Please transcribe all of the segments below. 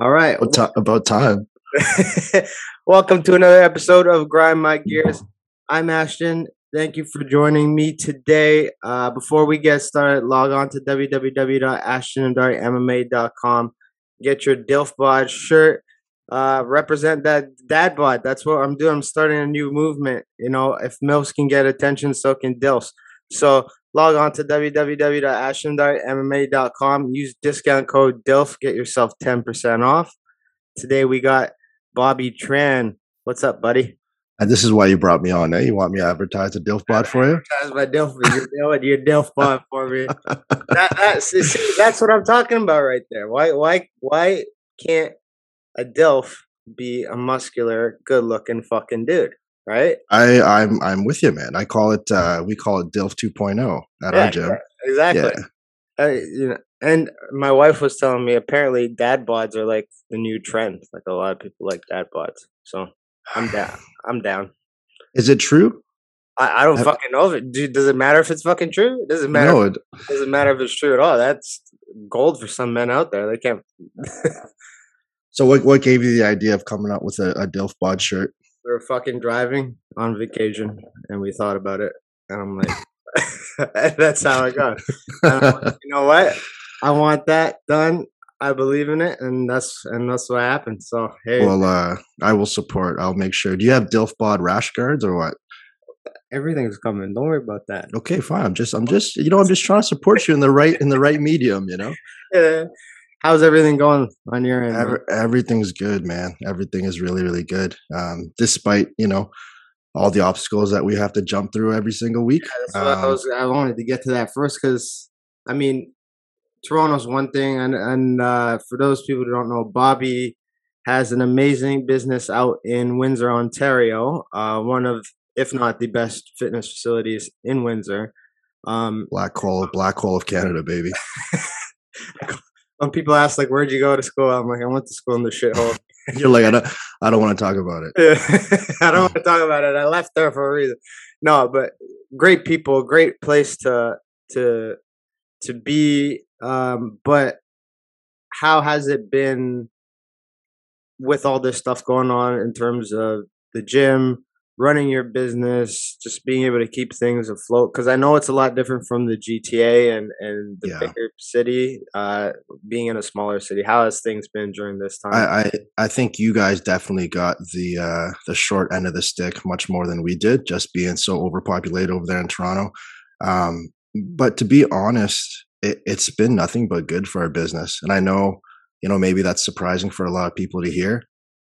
All right. About, ti- about time. Welcome to another episode of Grind My Gears. I'm Ashton. Thank you for joining me today. Uh, before we get started, log on to www.ashtonanddartmma.com. Get your Dilf Bod shirt. Uh, represent that dad bod. That's what I'm doing. I'm starting a new movement. You know, if MILFs can get attention, so can DILFs. So log on to www.ashtondartmma.com. Use discount code DILF. Get yourself 10% off. Today we got Bobby Tran. What's up, buddy? And this is why you brought me on. Eh? You want me to advertise a DILF bod for you? That's my DILF. You're doing your DILF bod for me. That, that's, see, that's what I'm talking about right there. Why, why, why can't a DILF be a muscular, good-looking fucking dude? Right? I, I'm I'm with you, man. I call it uh we call it DILF 2.0 at Yeah, our gym. Exactly. Yeah. Uh, you know, and my wife was telling me apparently dad bods are like the new trend. Like a lot of people like dad bods. So I'm down. I'm down. Is it true? I, I don't Have- fucking know if it. Dude, does it matter if it's fucking true? It doesn't matter. No, it, doesn't matter if it's true at all. That's gold for some men out there. They can't. so what what gave you the idea of coming up with a, a DILF bod shirt? We were fucking driving on vacation, and we thought about it, and I'm like, that's how it goes. Like, you know what? I want that done. I believe in it, and that's and that's what happened. So hey, Well, uh I will support. I'll make sure. Do you have DILF bod rash guards or what? everything's coming. Don't worry about that. Okay, fine. I'm just I'm just you know I'm just trying to support you in the right in the right medium. You know, Yeah. How's everything going on your end? Every, everything's good, man. Everything is really really good. Um, despite you know all the obstacles that we have to jump through every single week. That's what I Um, was. I wanted to get to that first because I mean, Toronto's one thing, and and uh, for those people who don't know, Bobby has an amazing business out in Windsor, Ontario. Uh, one of, if not the best fitness facilities in Windsor. Um, Black hole, black hole of Canada, baby. when people ask like, "Where'd you go to school?" I'm like, "I went to school in the shithole." You're like, I don't, I don't want to talk about it. I don't want to talk about it. I left there for a reason. No, but great people, great place to to to be. Um, but how has it been with all this stuff going on in terms of the gym, running your business, just being able to keep things afloat? Because I know it's a lot different from the GTA and and the Yeah. bigger city. Uh, being in a smaller city, how has things been during this time? I, I, I think you guys definitely got the uh, the short end of the stick much more than we did, just being so overpopulated over there in Toronto. Um, but to be honest, it, it's been nothing but good for our business, and I know, you know, maybe that's surprising for a lot of people to hear.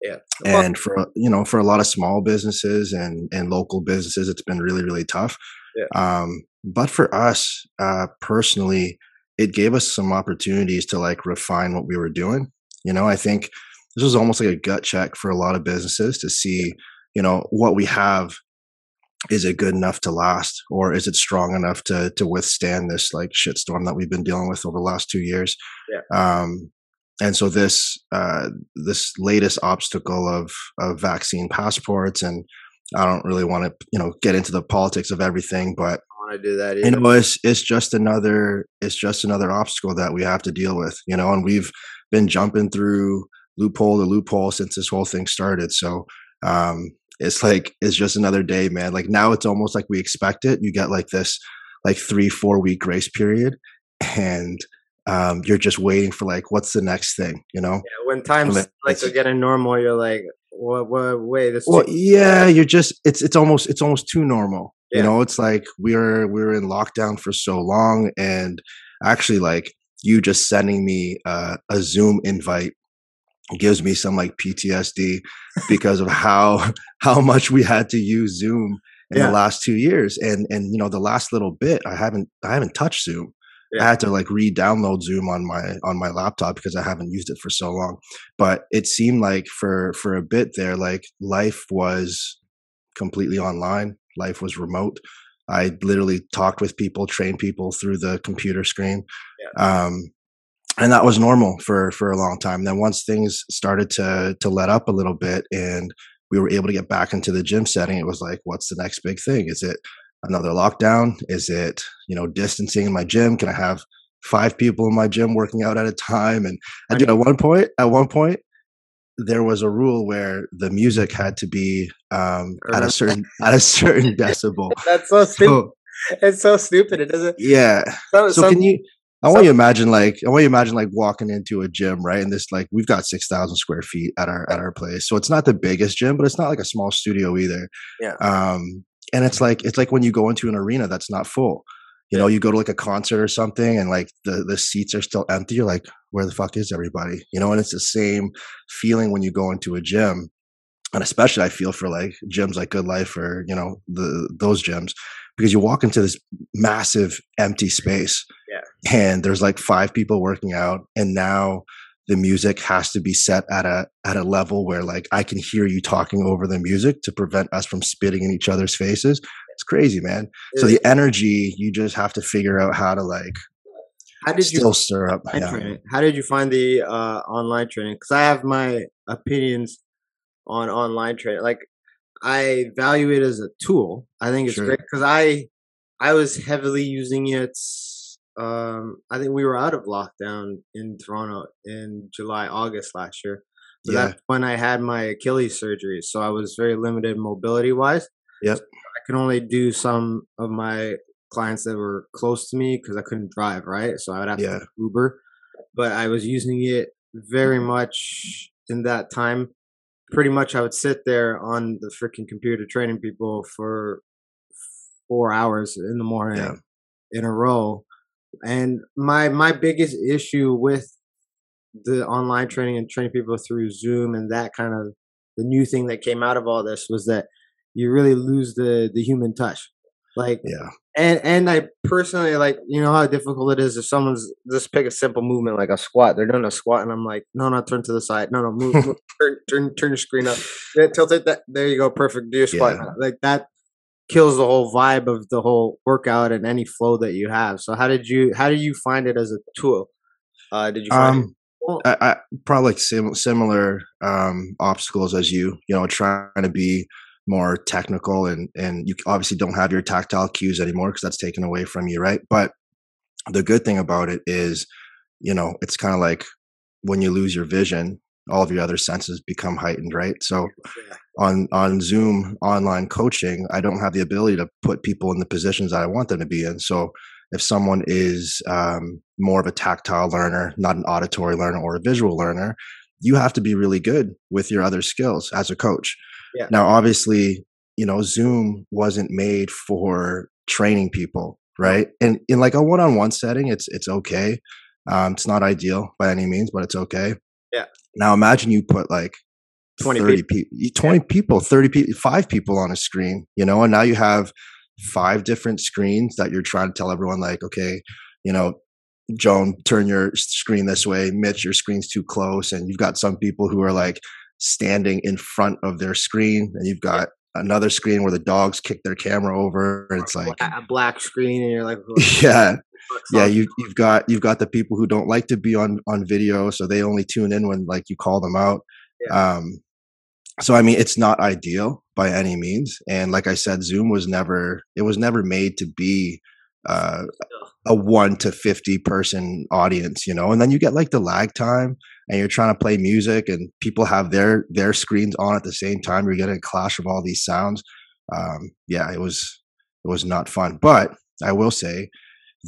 Yeah. And for you know, for a lot of small businesses and and local businesses, it's been really really tough. Yeah. Um, but for us uh, personally, it gave us some opportunities to like refine what we were doing. You know, I think this was almost like a gut check for a lot of businesses to see, you know, what we have is it good enough to last or is it strong enough to to withstand this like shitstorm that we've been dealing with over the last 2 years. Um and so this uh this latest obstacle of of vaccine passports and I don't really want to, you know, get into the politics of everything, but I want to do that. you know it's it's just another it's just another obstacle that we have to deal with you know and we've been jumping through loophole to loophole since this whole thing started. So um it's like it's just another day man. Like now it's almost like we expect it. You get like this like three four week grace period and um you're just waiting for like what's the next thing you know Yeah, when times Like, like they're getting normal, you're like, what? What? Wait, this. well yeah you're just it's it's almost it's almost too normal Yeah. you know it's like we're we're in lockdown for so long and actually like you just sending me uh, a zoom invite gives me some like ptsd because of how how much we had to use zoom in Yeah. the last two years and and you know the last little bit i haven't i haven't touched zoom Yeah. i had to like re-download zoom on my on my laptop because i haven't used it for so long. But it seemed like for for a bit there like life was completely online. Life was remote. I literally talked with people trained people through the computer screen. Um and that was normal for for a long time. Then once things started to to let up a little bit and we were able to get back into the gym setting it was like what's the next big thing? Is it another lockdown is it you know distancing in my gym can i have five people in my gym working out at a time. And, I did at one point, at one point, there was a rule where the music had to be um, at a certain at a certain decibel. That's so stupid. So, it's so stupid. It doesn't. Yeah. So, so can you? I want you to imagine like I want you to imagine like walking into a gym, right? And this like we've got six thousand square feet at our at our place, so it's not the biggest gym, but it's not like a small studio either. Yeah. Um, and it's like it's like when you go into an arena that's not full. You know, you go to like a concert or something, and like the the seats are still empty. You're like, where the fuck is everybody? You know, and it's the same feeling when you go into a gym, and especially I feel for like gyms like GoodLife or you know the those gyms because you walk into this massive empty space, yeah, and there's like five people working out, and now the music has to be set at a at a level where like I can hear you talking over the music to prevent us from spitting in each other's faces. It's crazy, man. So the energy, you just have to figure out how to like how did still you stir up. Yeah. How did you find the uh, online training? Because I have my opinions on online training. Like I value it as a tool. I think it's sure. great because I I was heavily using it um, I think we were out of lockdown in Toronto in July, August last year. So yeah. that's when I had my Achilles surgery. So I was very limited mobility wise. Yep. I can only do some of my clients that were close to me because I couldn't drive, right? So I would have yeah. to Uber. But I was using it very much in that time. Pretty much I would sit there on the freaking computer training people for four hours in the morning yeah. in a row and my my biggest issue with the online training and training people through Zoom and that kind of the new thing that came out of all this was that you really lose the the human touch. Like yeah. And and I personally like you know how difficult it is if someone's just pick a simple movement like a squat. They're doing a squat and I'm like, no, no, turn to the side. No, no, move, move turn, turn, turn your screen up. Yeah, tilt it. That there you go, perfect. Do your squat. Yeah. Like that kills the whole vibe of the whole workout and any flow that you have. So how did you how did you find it as a tool? Uh, did you find um, it? I, I probably like sim- similar um, obstacles as you. You know, trying to be more technical and and you obviously don't have your tactile cues anymore because that's taken away from you, right? But the good thing about it is, you know, it's kind of like when you lose your vision, all of your other senses become heightened, right? So on on Zoom online coaching, I don't have the ability to put people in the positions that I want them to be in. So if someone is um, more of a tactile learner, not an auditory learner or a visual learner, you have to be really good with your other skills as a coach. Yeah. Now, obviously, you know, Zoom wasn't made for training people, right? And in like a one-on-one setting, it's it's okay. Um, it's not ideal by any means, but it's okay. Yeah. Now imagine you put like 20 30 people, 20 yeah. people, 30 people, five people on a screen, you know, and now you have five different screens that you're trying to tell everyone like, okay, you know, Joan, turn your screen this way. Mitch, your screen's too close. And you've got some people who are like standing in front of their screen and you've got another screen where the dogs kick their camera over and it's like a black screen and you're like yeah yeah you, you've got you've got the people who don't like to be on on video so they only tune in when like you call them out. Yeah. um so i mean it's not ideal by any means and like i said zoom was never it was never made to be uh, a 1 to 50 person audience you know and then you get like the lag time and you're trying to play music and people have their their screens on at the same time you're getting a clash of all these sounds. Um yeah it was it was not fun but i will say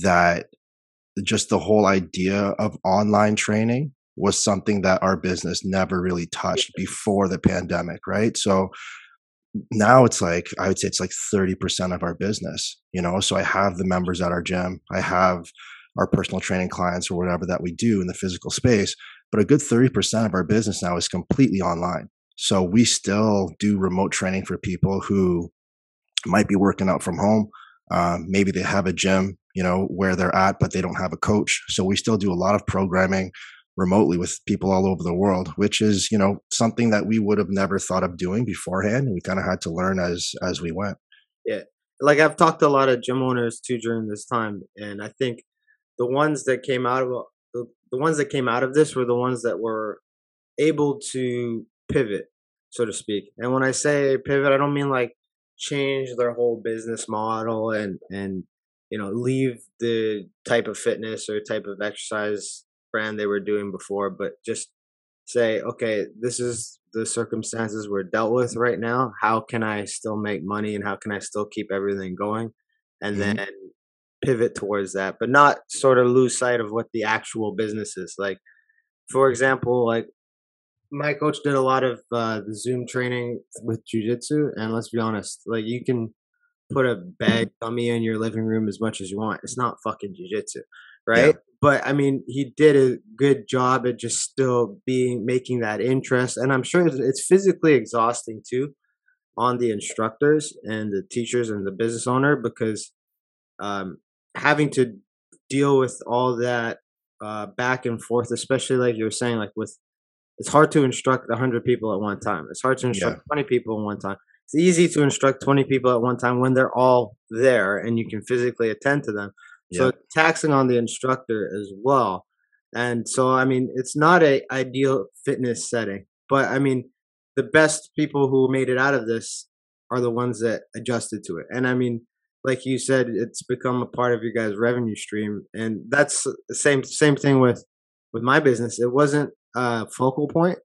that just the whole idea of online training was something that our business never really touched before the pandemic, right? So now it's like I would say it's like 30% of our business, you know. So I have the members at our gym, I have our personal training clients or whatever that we do in the physical space, but a good 30% of our business now is completely online. So we still do remote training for people who might be working out from home. Um, maybe they have a gym you know, where they're at, but they don't have a coach. So we still do a lot of programming remotely with people all over the world, which is, you know, something that we would have never thought of doing beforehand. We kind of had to learn as as we went. Yeah. Like I've talked to a lot of gym owners too during this time. And I think the ones that came out of the, the ones that came out of this were the ones that were able to pivot, so to speak. And when I say pivot, I don't mean like change their whole business model and and you know, leave the type of fitness or type of exercise brand they were doing before, but just say, okay, this is the circumstances we're dealt with right now. How can I still make money and how can I still keep everything going? And mm-hmm. then pivot towards that, but not sort of lose sight of what the actual business is. Like, for example, like my coach did a lot of uh, the Zoom training with jiu-jitsu and let's be honest, like you can put a bag dummy in your living room as much as you want. It's not fucking jujitsu, right? Yeah. But I mean, he did a good job at just still being making that interest, and I'm sure it's physically exhausting too on the instructors and the teachers and the business owner because um, having to deal with all that uh, back and forth, especially like you were saying, like with it's hard to instruct 100 people at one time. It's hard to instruct yeah. 20 people at one time. It's easy to instruct 20 people at one time when they're all there and you can physically attend to them. Yeah. So taxing on the instructor as well. And so, I mean, it's not a ideal fitness setting, but I mean, the best people who made it out of this are the ones that adjusted to it. And I mean, like you said, it's become a part of your guys' revenue stream, and that's the same same thing with with my business. It wasn't a focal point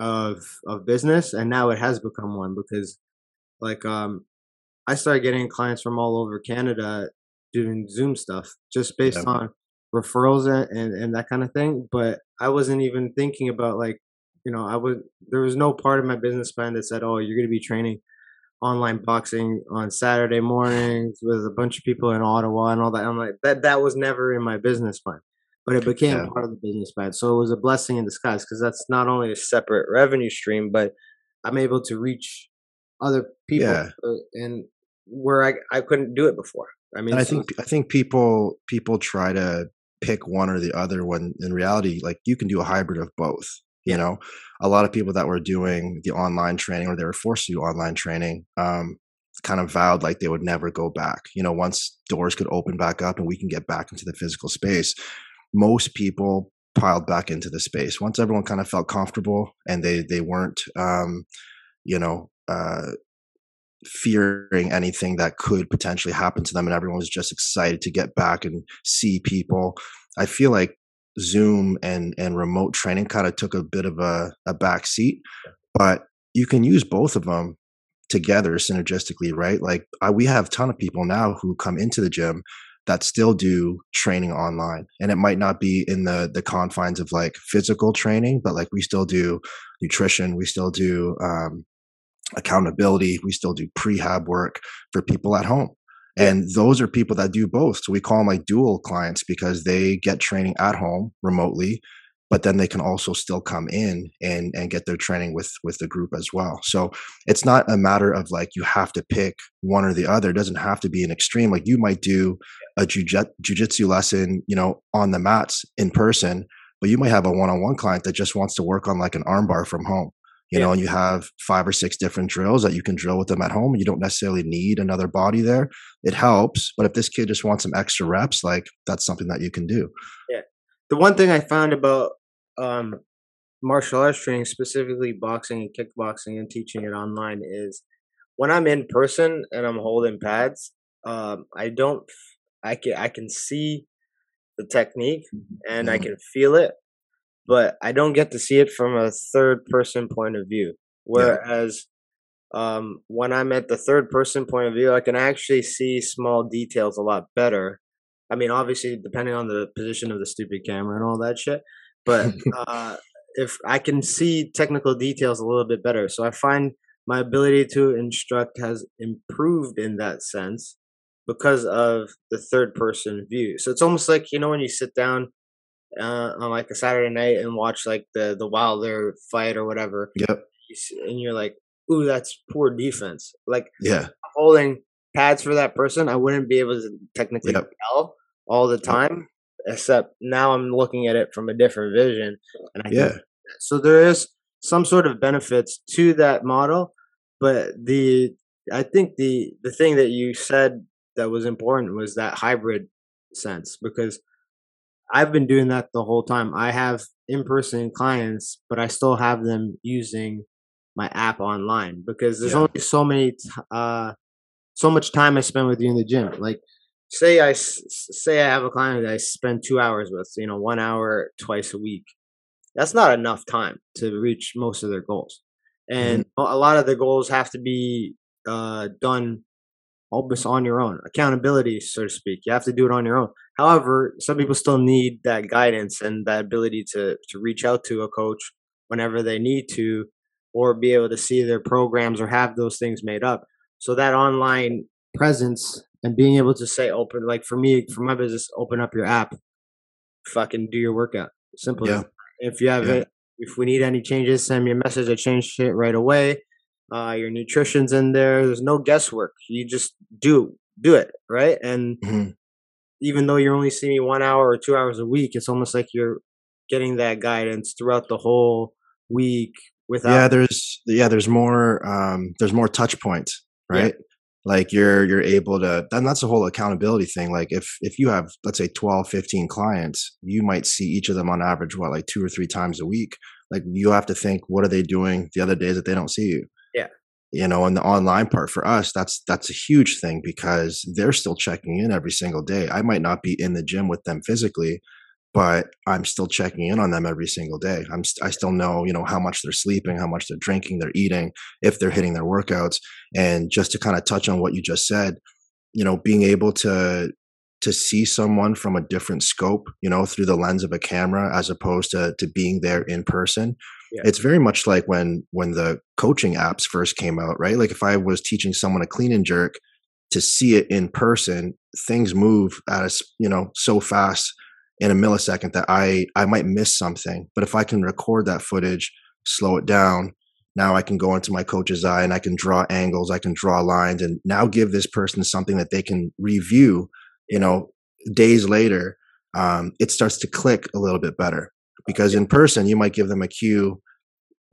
of of business, and now it has become one because, like, um, I started getting clients from all over Canada doing Zoom stuff just based yeah. on referrals and, and and that kind of thing. But I wasn't even thinking about like, you know, I was there was no part of my business plan that said, "Oh, you're going to be training." online boxing on Saturday mornings with a bunch of people in Ottawa and all that. I'm like that that was never in my business plan, but it became yeah. part of the business plan. So it was a blessing in disguise because that's not only a separate revenue stream, but I'm able to reach other people yeah. and where I I couldn't do it before. I mean, and I so, think I think people people try to pick one or the other when in reality, like you can do a hybrid of both. You know, a lot of people that were doing the online training or they were forced to do online training um, kind of vowed like they would never go back. You know, once doors could open back up and we can get back into the physical space, most people piled back into the space once everyone kind of felt comfortable and they they weren't um, you know uh, fearing anything that could potentially happen to them and everyone was just excited to get back and see people i feel like Zoom and and remote training kind of took a bit of a, a back seat, but you can use both of them together synergistically, right? Like I, we have a ton of people now who come into the gym that still do training online, and it might not be in the the confines of like physical training, but like we still do nutrition, we still do um, accountability, we still do prehab work for people at home and those are people that do both. So we call them like dual clients because they get training at home remotely, but then they can also still come in and and get their training with with the group as well. So it's not a matter of like you have to pick one or the other. It doesn't have to be an extreme. Like you might do a jujitsu lesson, you know, on the mats in person, but you might have a one-on-one client that just wants to work on like an armbar from home you yeah. know, and you have five or six different drills that you can drill with them at home. You don't necessarily need another body there. It helps, but if this kid just wants some extra reps, like that's something that you can do. Yeah. The one thing I found about um, martial arts training, specifically boxing and kickboxing, and teaching it online is when I'm in person and I'm holding pads, um, I don't, I can, I can see the technique and mm-hmm. I can feel it, but I don't get to see it from a third person point of view. Whereas yeah. um, when I'm at the third person point of view, I can actually see small details a lot better. I mean, obviously, depending on the position of the stupid camera and all that shit, but uh, if I can see technical details a little bit better, so I find my ability to instruct has improved in that sense because of the third person view. So it's almost like you know when you sit down uh, on like a Saturday night and watch like the the Wilder fight or whatever. Yep. And you're like, ooh, that's poor defense. Like, yeah, holding pads for that person, I wouldn't be able to technically yep. tell all the time. Yep. Except now I'm looking at it from a different vision, and I yeah. So there is some sort of benefits to that model, but the I think the the thing that you said that was important was that hybrid sense because I've been doing that the whole time. I have in person clients, but I still have them using my app online because there's yeah. only so many, uh, so much time I spend with you in the gym. Like say I say I have a client that I spend two hours with, you know, one hour twice a week. That's not enough time to reach most of their goals, and mm-hmm. a lot of the goals have to be uh, done almost on your own. Accountability, so to speak. You have to do it on your own. However, some people still need that guidance and that ability to to reach out to a coach whenever they need to, or be able to see their programs or have those things made up. So that online presence and being able to say open like for me for my business open up your app fucking do your workout simple yeah. if you have yeah. it if we need any changes send me a message i change it right away uh your nutrition's in there there's no guesswork you just do do it right? And mm-hmm. even though you're only seeing me one hour or two hours a week it's almost like you're getting that guidance throughout the whole week without yeah there's yeah there's more um there's more touch points right? Yeah like you're you're able to and that's the whole accountability thing like if if you have let's say 12 15 clients you might see each of them on average what like two or three times a week like you have to think what are they doing the other days that they don't see you you know and the online part for us that's that's a huge thing because they're still checking in every single day i might not be in the gym with them physically but I'm still checking in on them every single day. I'm st- I still know, you know, how much they're sleeping, how much they're drinking, they're eating, if they're hitting their workouts. And just to kind of touch on what you just said, you know, being able to to see someone from a different scope, you know, through the lens of a camera as opposed to to being there in person. Yeah. It's very much like when when the coaching apps first came out, right? Like if I was teaching someone a clean and jerk to see it in person, things move at a, you know, so fast in a millisecond that I I might miss something. But if I can record that footage, slow it down, now I can go into my Coach's Eye and I can draw angles, I can draw lines, and now give this person something that they can review. You know, days later, um, it starts to click a little bit better because in person you might give them a cue,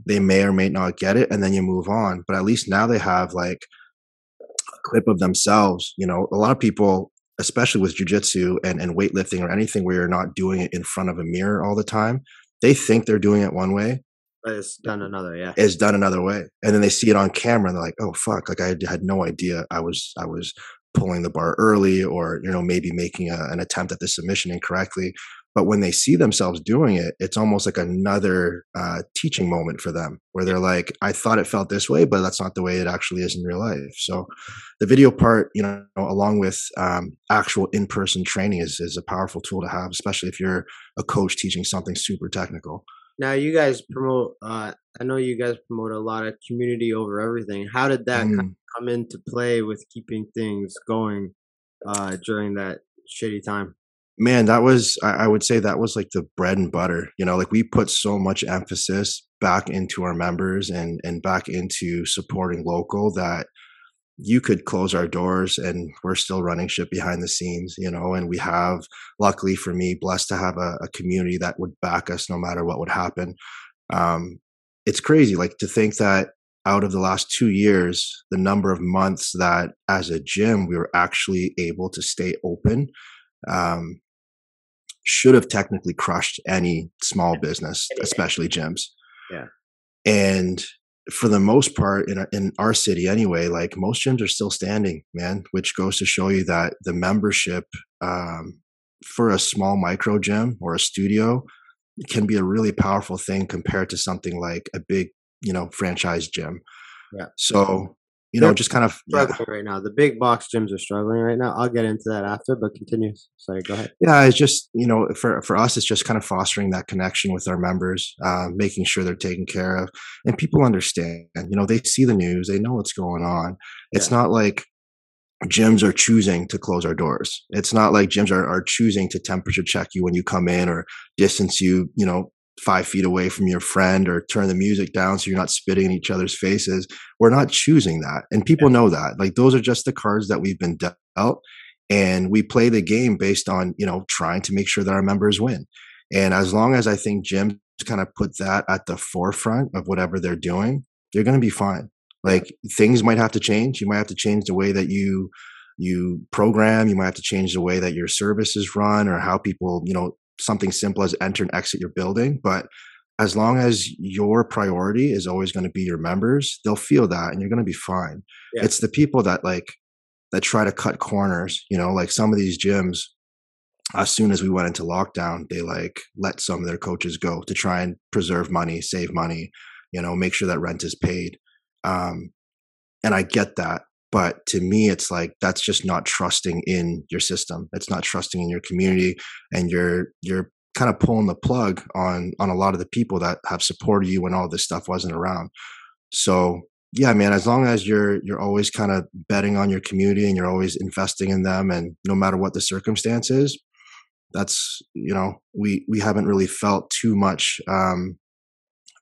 they may or may not get it, and then you move on. But at least now they have like a clip of themselves. You know, a lot of people especially with jujitsu and, and weightlifting or anything where you're not doing it in front of a mirror all the time, they think they're doing it one way. But it's done another, yeah. It's done another way. And then they see it on camera and they're like, oh fuck, like I had no idea I was I was pulling the bar early or, you know, maybe making a, an attempt at the submission incorrectly. But when they see themselves doing it, it's almost like another uh, teaching moment for them where they're like, I thought it felt this way, but that's not the way it actually is in real life. So the video part, you know, along with um, actual in person training is, is a powerful tool to have, especially if you're a coach teaching something super technical. Now, you guys promote, uh, I know you guys promote a lot of community over everything. How did that mm. come into play with keeping things going uh, during that shitty time? Man that was I, would say that was like the bread and butter you know like we put so much emphasis back into our members and and back into supporting local that you could close our doors and we're still running shit behind the scenes you know and we have luckily for me blessed to have a, a community that would back us no matter what would happen. Um it's crazy like to think that out of the last two years the number of months that as a gym we were actually able to stay open um, should have technically crushed any small business, especially gyms. Yeah. And for the most part, in in our city anyway, like most gyms are still standing, man. Which goes to show you that the membership um, for a small micro gym or a studio can be a really powerful thing compared to something like a big, you know, franchise gym. Yeah. So you know, just kind of struggling yeah. right now. The big box gyms are struggling right now. I'll get into that after, but continue. Sorry, go ahead. Yeah, it's just you know, for for us, it's just kind of fostering that connection with our members, uh, making sure they're taken care of, and people understand. You know, they see the news, they know what's going on. It's yeah. not like gyms are choosing to close our doors. It's not like gyms are, are choosing to temperature check you when you come in or distance you, you know, five feet away from your friend or turn the music down so you're not spitting in each other's faces. We're not choosing that. And people know that. Like those are just the cards that we've been dealt. And we play the game based on, you know, trying to make sure that our members win. And as long as I think gyms kind of put that at the forefront of whatever they're doing, they're going to be fine. Like things might have to change. You might have to change the way that you you program. You might have to change the way that your services run or how people, you know, something simple as enter and exit your building. But as long as your priority is always going to be your members, they'll feel that and you're going to be fine. Yeah. It's the people that like that try to cut corners. You know, like some of these gyms, as soon as we went into lockdown, they like let some of their coaches go to try and preserve money, save money, you know, make sure that rent is paid. Um, and I get that. But to me, it's like that's just not trusting in your system. It's not trusting in your community, and you're you're kind of pulling the plug on on a lot of the people that have supported you when all this stuff wasn't around. So yeah, man, as long as you're you're always kind of betting on your community and you're always investing in them, and no matter what the circumstance is, that's you know we we haven't really felt too much um,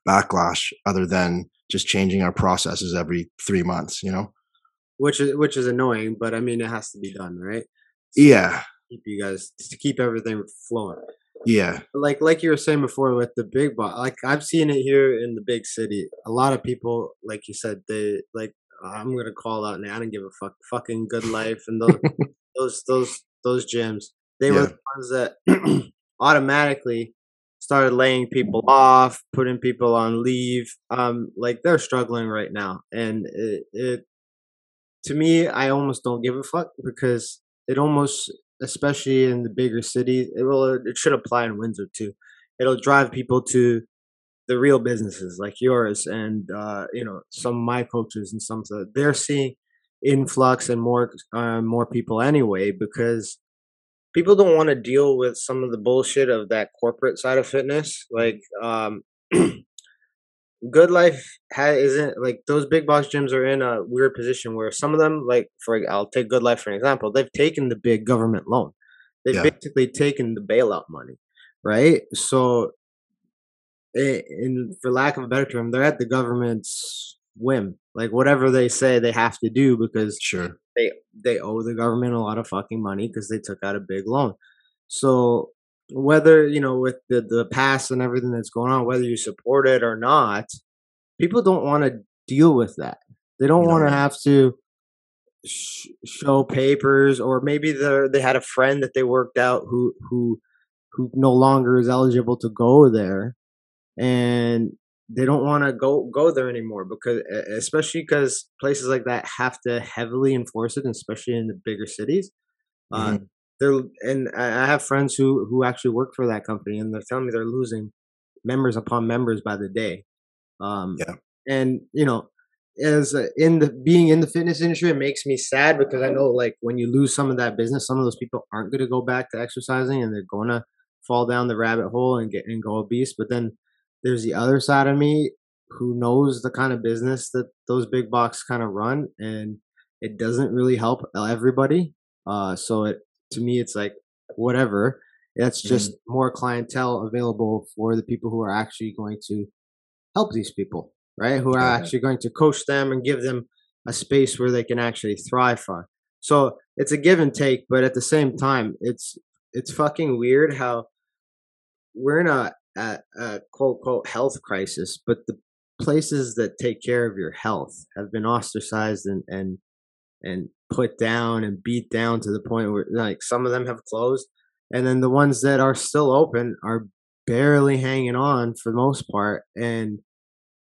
backlash other than just changing our processes every three months. You know, which is which is annoying, but I mean it has to be done, right? So yeah, keep you guys to keep everything flowing. Yeah. Like like you were saying before with the big box, like I've seen it here in the big city. A lot of people, like you said, they like I'm gonna call out now. I don't give a fuck. Fucking GoodLife and those those those those gyms. They yeah. were the ones that automatically started laying people off, putting people on leave. Um, like they're struggling right now, and it, it to me, I almost don't give a fuck because it almost especially in the bigger cities. It will. It should apply in Windsor too. It'll drive people to the real businesses like yours and uh, you know some of my coaches and some of they're seeing influx and more uh, more people anyway because people don't want to deal with some of the bullshit of that corporate side of fitness like um, GoodLife has isn't like those big box gyms are in a weird position where some of them like for i'll take GoodLife for an example they've taken the big government loan. They've yeah. basically taken the bailout money right? So eh, in for lack of a better term they're at the government's whim like whatever they say they have to do because sure. they they owe the government a lot of fucking money because they took out a big loan. So whether you know with the the past and everything that's going on whether you support it or not people don't want to deal with that. They don't want to have to sh- show papers or maybe they they had a friend that they worked out who who who no longer is eligible to go there and they don't want to go go there anymore because especially because places like that have to heavily enforce it especially in the bigger cities. Mm-hmm. uh, they're and I have friends who who actually work for that company, and they're telling me they're losing members upon members by the day. Um, yeah, and you know, as in the being in the fitness industry, it makes me sad because I know like when you lose some of that business, some of those people aren't going to go back to exercising, and they're going to fall down the rabbit hole and get and go obese. But then there's the other side of me who knows the kind of business that those big box kind of run, and it doesn't really help everybody. Uh, so it to me it's like whatever. That's just mm more clientele available for the people who are actually going to help these people right? Who are yeah. actually going to coach them and give them a space where they can actually thrive on. So it's a give and take but at the same time it's it's fucking weird how we're in a, a, a quote quote health crisis but the places that take care of your health have been ostracized and and and put down and beat down to the point where like some of them have closed. And then the ones that are still open are barely hanging on for the most part. And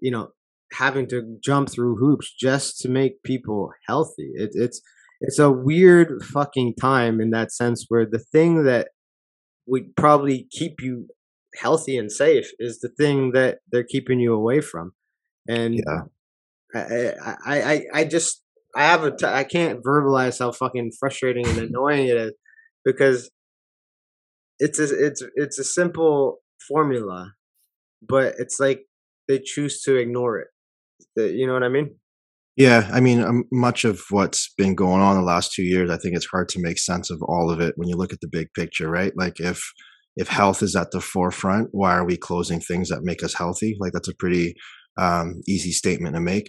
you know having to jump through hoops just to make people healthy. It, it's it's a weird fucking time in that sense where the thing that would probably keep you healthy and safe is the thing that they're keeping you away from. And yeah. I, I i i just I have a t- I can't verbalize how fucking frustrating and annoying it is because it's a it's it's a simple formula, but it's like they choose to ignore it. You know what I mean? Yeah, I mean, um, much of what's been going on the last two years, I think it's hard to make sense of all of it when you look at the big picture, right? Like if if health is at the forefront, why are we closing things that make us healthy? Like that's a pretty um, easy statement to make.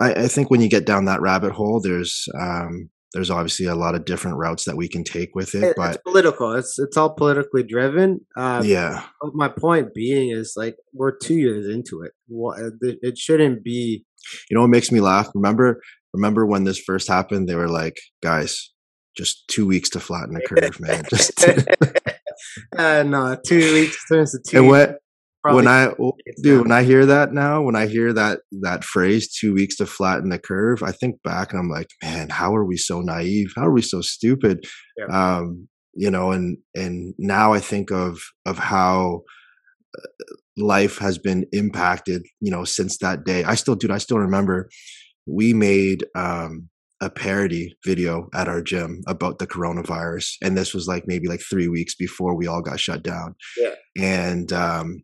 I, I, think when you get down that rabbit hole, there's um, there's obviously a lot of different routes that we can take with it. But it's political. It's it's all politically driven. Um, yeah. my point being is like we're two years into it. It shouldn't be. You know what makes me laugh? Remember remember when this first happened? They were like, guys, just two weeks to flatten the curve, man. Just uh, no, two weeks turns to two. And what Probably when I not- when I hear that now, when I hear that that phrase two weeks to flatten the curve, I think back and I'm like, man, how are we so naive? How are we so stupid? Yeah. Um, you know, and and now I think of of how uh, life has been impacted, you know, since that day. I still dude, I still remember we made um a parody video at our gym about the coronavirus and this was like maybe like 3 weeks before we all got shut down. Yeah. And um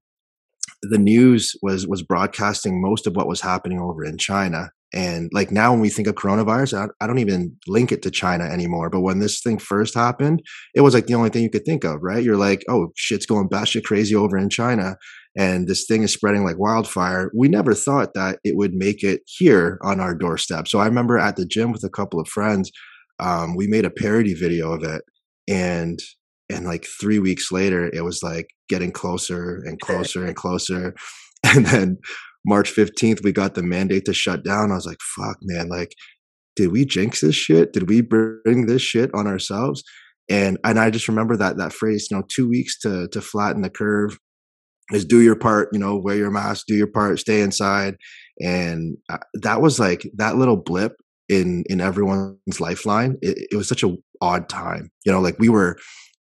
the news was was broadcasting most of what was happening over in China. And like now, when we think of coronavirus, I, I don't even link it to China anymore. But when this thing first happened, it was like the only thing you could think of, right? You're like, oh, shit's going batshit crazy over in China, and this thing is spreading like wildfire. We never thought that it would make it here on our doorstep. So I remember at the gym with a couple of friends, um, we made a parody video of it, and and like three weeks later it was like getting closer and closer and closer. And then march 15th we got the mandate to shut down. I was like fuck man like did we jinx this shit? Did we bring this shit on ourselves? And and i just remember that that phrase you know two weeks to to flatten the curve is do your part you know wear your mask do your part stay inside. And uh, that was like that little blip in in everyone's lifeline it, it was such a odd time you know like we were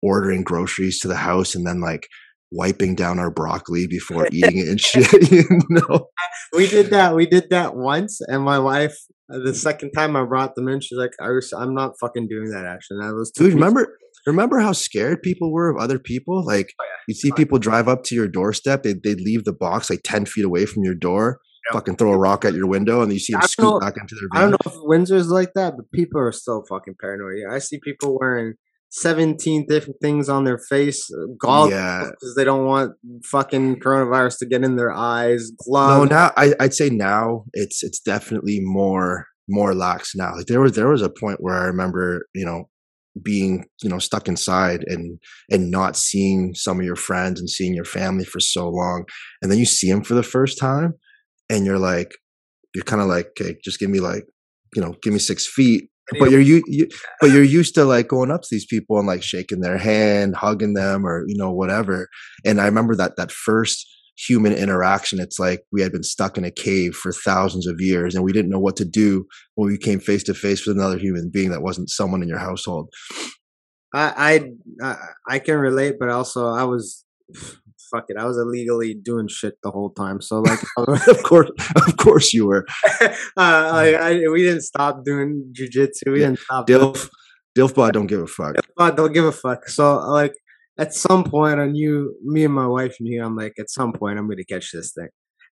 ordering groceries to the house and then like wiping down our broccoli before eating it and shit you know we did that. We did that once, and my wife, uh, the second time I brought them in, she's like, I was, "I'm not fucking doing that." Actually, that was dude weeks- remember remember how scared people were of other people like Oh, yeah. you'd see people drive up to your doorstep they'd, they'd leave the box like 10 feet away from your door Yep. fucking throw a rock at your window and you see them I scoot know- back into their I don't know if Windsor's like that, but people are still fucking paranoid. Yeah, I see people wearing 17 different things on their face, uh, goggles Yeah. because they don't want fucking coronavirus to get in their eyes, gloves. no now I, i'd say now it's it's definitely more more lax now like there was there was a point where i remember you know being you know stuck inside and and not seeing some of your friends and seeing your family for so long and then you see them for the first time and you're like you're kind of like okay just give me like you know give me six feet but you're you, you but you're used to like going up to these people and like shaking their hand hugging them or you know whatever. And i remember that that first human interaction it's like we had been stuck in a cave for thousands of years and we didn't know what to do when we came face to face with another human being that wasn't someone in your household. I, I I I can relate, but also I was fuck it. I was illegally doing shit the whole time. So like, of course of course you were uh, like I, we didn't stop doing jujitsu. We Yeah. didn't stop. doing- dilf dilfbot don't give a fuck but don't give a fuck. So like at some point I knew me and my wife knew I'm like at some point I'm gonna catch this thing.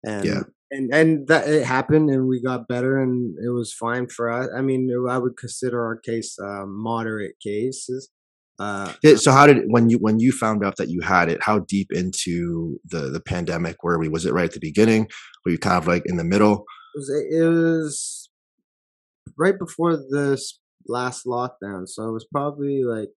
And Yeah. and and that it happened and we got better and it was fine for us. I mean I would consider our case uh, moderate cases. Uh Yeah, so how did when you when you found out that you had it how deep into the the pandemic were we was it right at the beginning were you kind of like in the middle it was, it was right before this last lockdown. So it was probably like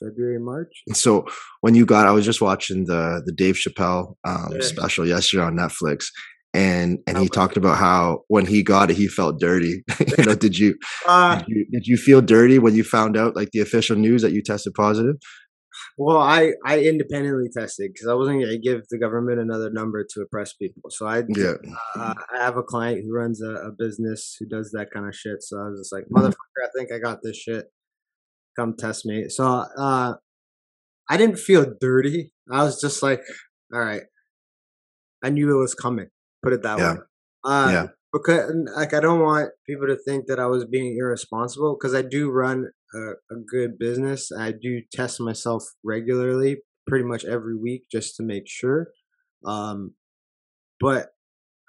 February, March. And so when you got, I was just watching the the Dave Chappelle um, Yeah. special yesterday on Netflix, and and he talked about how when he got it, he felt dirty. you know, did you, Uh, did you did you feel dirty when you found out like the official news that you tested positive? Well, I I independently tested because I wasn't gonna give the government another number to oppress people. So I Yeah, uh, I have a client who runs a, a business who does that kind of shit. So I was just like, Mhm. motherfucker, I think I got this shit. Come test me. So uh, I didn't feel dirty. I was just like, all right. I knew it was coming. Put it that Yeah. way. Uh, Yeah. Because like I don't want people to think that I was being irresponsible because I do run a, a good business. I do test myself regularly, pretty much every week, just to make sure. Um, but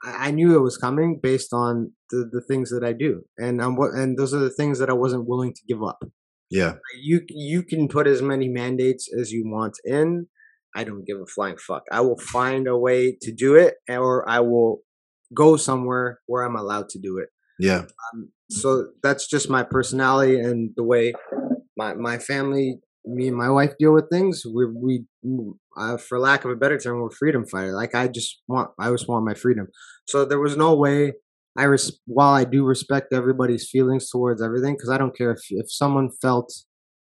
I I knew it was coming based on the, the things that I do, and I'm what and those are the things that I wasn't willing to give up. yeah, You you can put as many mandates as you want in. I don't give a flying fuck. I will find a way to do it, or I will go somewhere where I'm allowed to do it. yeah, Um, so that's just my personality and the way my my family, me and my wife deal with things. We we, uh, for lack of a better term, we're freedom fighter. Like I just want, I just want my freedom. So there was no way. I res- while I do respect everybody's feelings towards everything, because I don't care if if someone felt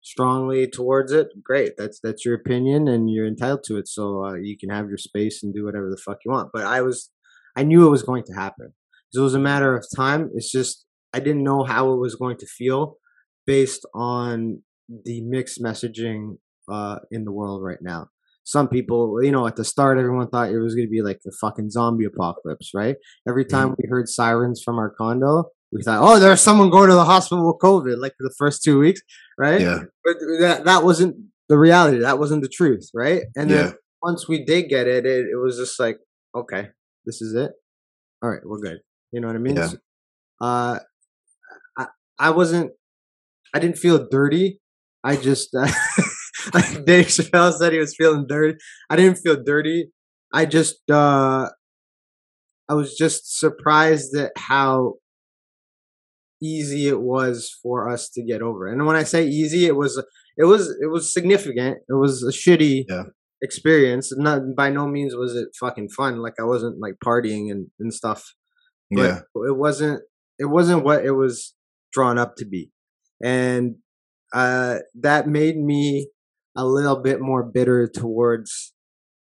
strongly towards it, great. That's that's your opinion and you're entitled to it. So uh, you can have your space and do whatever the fuck you want. But I was, I knew it was going to happen. So it was a matter of time. It's just I didn't know how it was going to feel based on the mixed messaging uh, in the world right now. Some people, you know, at the start, everyone thought it was going to be like the fucking zombie apocalypse, right? Every time mm-hmm. we heard sirens from our condo, we thought, oh, there's someone going to the hospital with COVID, like for the first two weeks, right? Yeah. But that that wasn't the reality. That wasn't the truth, right? And then yeah. once we did get it, it, it was just like, okay, this is it. All right, we're good. You know what I mean? Yeah. So, uh, I I wasn't. I didn't feel dirty. I just uh, like Dave Chappelle said he was feeling dirty. I didn't feel dirty. I just uh I was just surprised at how easy it was for us to get over. And when I say easy, it was it was it was significant. It was a shitty yeah. experience. Not by no means was it fucking fun. Like I wasn't like partying and, and stuff. But yeah. it wasn't it wasn't what it was drawn up to be. And uh that made me a little bit more bitter towards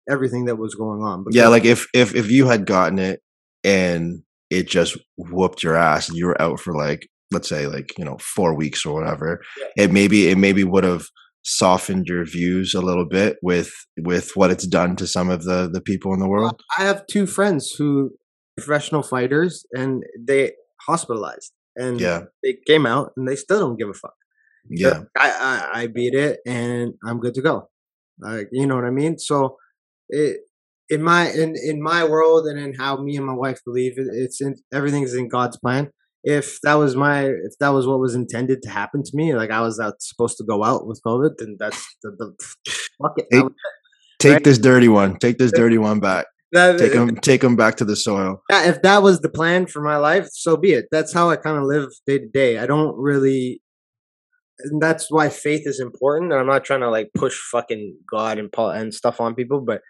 everything that was going on. Yeah, like if if if you had gotten it and it just whooped your ass and you were out for like let's say like you know four weeks or whatever. Yeah. it maybe it maybe would have softened your views a little bit with with what it's done to some of the the people in the world. I have two friends who professional fighters and they hospitalized and yeah. they came out and they still don't give a fuck. Yeah. I, I, I beat it and i'm good to go. Like you know what i mean? So it in my in in my world and in how me and my wife believe it, it's in everything's in god's plan. If that was my if that was what was intended to happen to me like i was out supposed to go out with covid then that's the, the fuck it, take, take right? this dirty one. Take this dirty one back. That, take them take them back to the soil. If that was the plan for my life so be it. That's how i kind of live day to day. I don't really and that's why faith is important. And I'm not trying to like push fucking God and Paul and stuff on people, but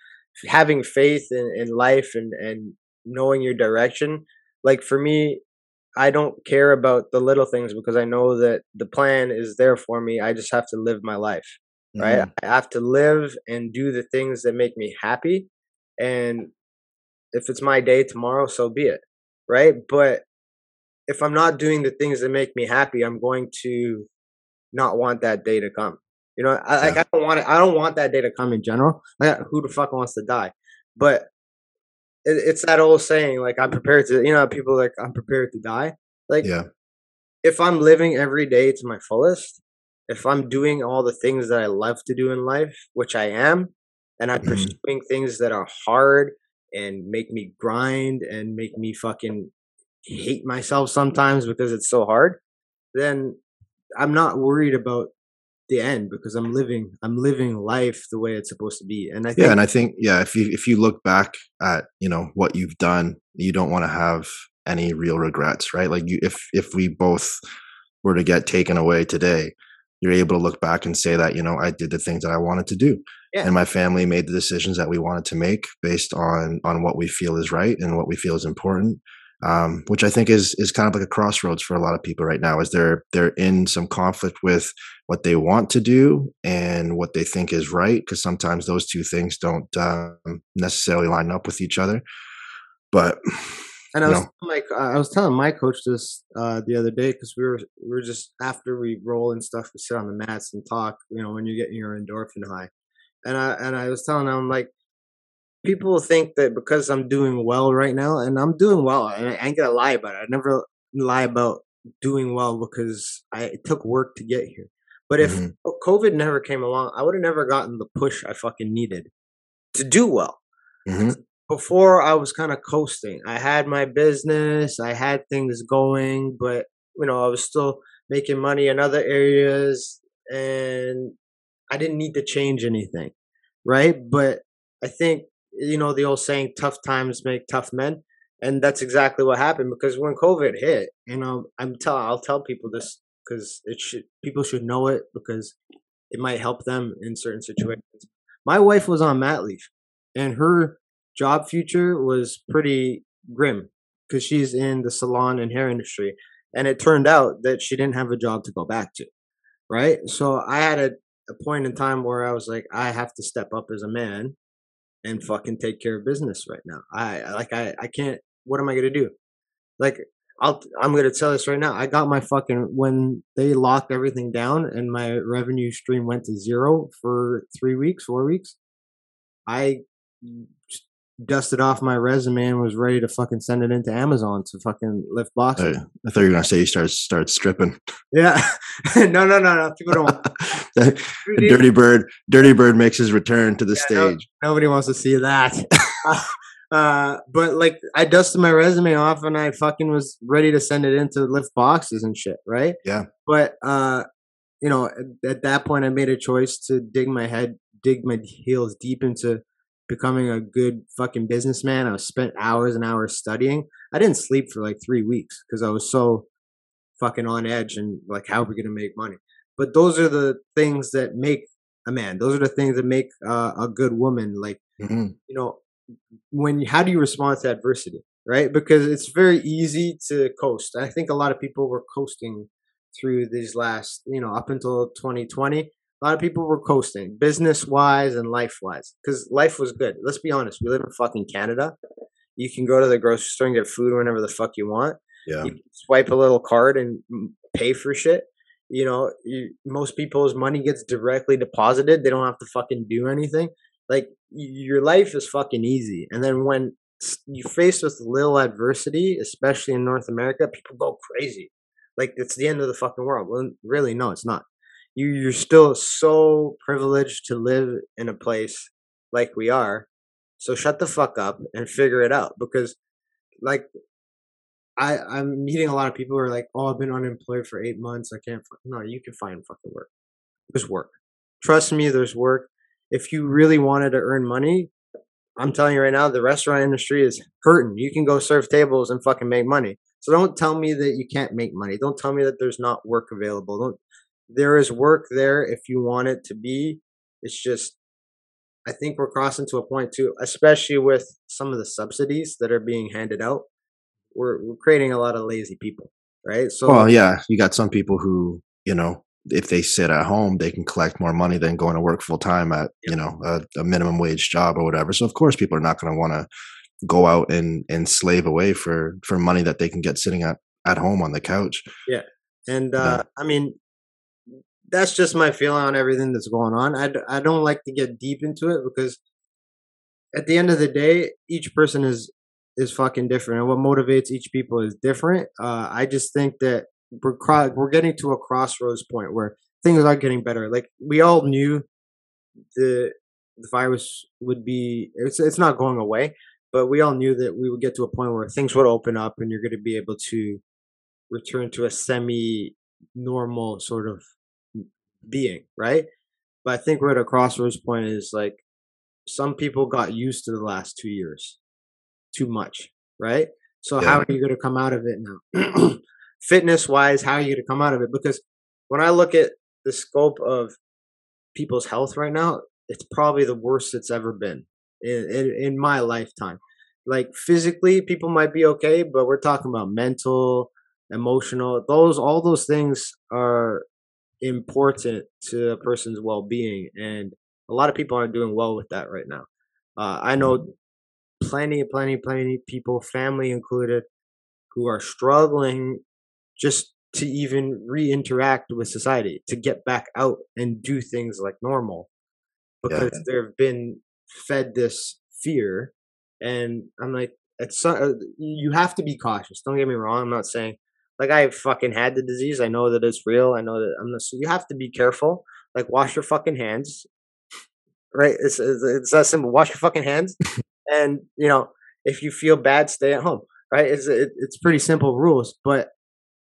having faith in, in life and, and knowing your direction, like for me, I don't care about the little things because I know that the plan is there for me. I just have to live my life, mm-hmm. right? I have to live and do the things that make me happy. And if it's my day tomorrow, so be it, right? But if I'm not doing the things that make me happy, I'm going to not want that day to come. You know, I, like I don't want it. I don't want that day to come in general. Like, who the fuck wants to die? But it, it's that old saying, like I'm prepared to. You know, people like I'm prepared to die. Like, yeah. If I'm living every day to my fullest, if I'm doing all the things that I love to do in life, which I am, and I'm mm-hmm. pursuing things that are hard and make me grind and make me fucking hate myself sometimes because it's so hard, then I'm not worried about the end because I'm living I'm living life the way it's supposed to be. And I think Yeah, and I think yeah, if you if you look back at, you know, what you've done, you don't want to have any real regrets, right? Like you if if we both were to get taken away today, you're able to look back and say that, you know, I did the things that I wanted to do. Yeah. And my family made the decisions that we wanted to make based on on what we feel is right and what we feel is important um, which I think is is kind of like a crossroads for a lot of people right now. Is they're they're in some conflict with what they want to do and what they think is right, because sometimes those two things don't um, necessarily line up with each other. But and I was like, I was telling my coach this uh, the other day because we were we were just after we roll and stuff, we sit on the mats and talk. You know, when you're getting your endorphin high, and I and I was telling him like people think that because I'm doing well right now, and I'm doing well, and I ain't gonna lie about it. I never lie about doing well because I it took work to get here. But if mm-hmm. COVID never came along, I would have never gotten the push I fucking needed to do well. Mm-hmm. Before I was kind of coasting. I had my business, I had things going, but you know, I was still making money in other areas and I didn't need to change anything. Right? But I think you know the old saying tough times make tough men and that's exactly what happened because when covid hit you know i'm tell i'll tell people this because it should people should know it because it might help them in certain situations my wife was on mat leave and her job future was pretty grim because she's in the salon and hair industry and it turned out that she didn't have a job to go back to right? So I had a, a point in time where I was like, I have to step up as a man and fucking take care of business right now. I like I I can't. What am I gonna do? Like I'll I'm gonna tell this right now. I got my fucking when they locked everything down and my revenue stream went to zero for three weeks, four weeks. I dusted off my resume and was ready to fucking send it into Amazon to fucking lift boxes. I, I thought you were gonna say you start start stripping. Yeah, no, no, no, no. People don't. Dirty Bird, Dirty Bird makes his return to the yeah, stage. No, nobody wants to see that. uh, but like, I dusted my resume off and I fucking was ready to send it into lift boxes and shit, right? Yeah. But uh, you know, at that point, I made a choice to dig my head, dig my heels deep into becoming a good fucking businessman. I spent hours and hours studying. I didn't sleep for like three weeks because I was so fucking on edge and like, how are we gonna make money? But those are the things that make a man. Those are the things that make uh, a good woman. Like, mm-hmm. you know, when how do you respond to adversity, right? Because it's very easy to coast. I think a lot of people were coasting through these last, you know, up until 2020 a lot of people were coasting, business wise and life wise, because life was good. Let's be honest. We live in fucking Canada. You can go to the grocery store and get food whenever the fuck you want. Yeah. You swipe a little card and pay for shit. You know, you, most people's money gets directly deposited. They don't have to fucking do anything. Like your life is fucking easy. And then when you face with a little adversity, especially in North America, people go crazy. Like it's the end of the fucking world. Well, really, no, it's not you you're still so privileged to live in a place like we are. So shut the fuck up and figure it out because like I I'm meeting a lot of people who are like, "Oh, I've been unemployed for 8 months. I can't No, you can find fucking work. There's work. Trust me, there's work. If you really wanted to earn money, I'm telling you right now, the restaurant industry is hurting. You can go serve tables and fucking make money. So don't tell me that you can't make money. Don't tell me that there's not work available. Don't there is work there if you want it to be. It's just, I think we're crossing to a point too, especially with some of the subsidies that are being handed out. We're, we're creating a lot of lazy people, right? So, well, yeah, you got some people who, you know, if they sit at home, they can collect more money than going to work full time at, you know, a, a minimum wage job or whatever. So of course, people are not going to want to go out and and slave away for for money that they can get sitting at at home on the couch. Yeah, and uh, yeah. I mean, that's just my feeling on everything that's going on. I, I don't like to get deep into it because at the end of the day, each person is is fucking different, and what motivates each people is different. Uh, I just think that we're cro- we're getting to a crossroads point where things are getting better. Like we all knew the the virus would be it's it's not going away, but we all knew that we would get to a point where things would open up and you're going to be able to return to a semi normal sort of being, right? But I think we're at a crossroads point is like some people got used to the last two years too much, right? So yeah. how are you going to come out of it now? Fitness wise, how are you going to come out of it? Because when I look at the scope of people's health right now, it's probably the worst it's ever been in, in, in my lifetime. Like physically, people might be okay, but we're talking about mental, emotional. Those all those things are important to a person's well-being and a lot of people aren't doing well with that right now uh, i know mm-hmm. plenty plenty plenty people family included who are struggling just to even re-interact with society to get back out and do things like normal because yeah. they've been fed this fear and i'm like it's uh, you have to be cautious don't get me wrong i'm not saying like I fucking had the disease. I know that it's real. I know that I'm not, so you have to be careful. Like wash your fucking hands. Right? It's it's, it's that simple. Wash your fucking hands. and you know, if you feel bad, stay at home. Right? It's it, it's pretty simple rules, but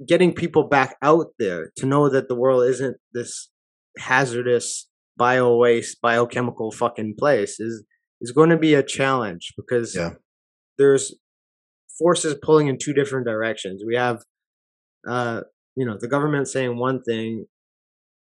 getting people back out there to know that the world isn't this hazardous bio waste biochemical fucking place is is going to be a challenge because yeah. there's forces pulling in two different directions. We have uh, you know, the government saying one thing,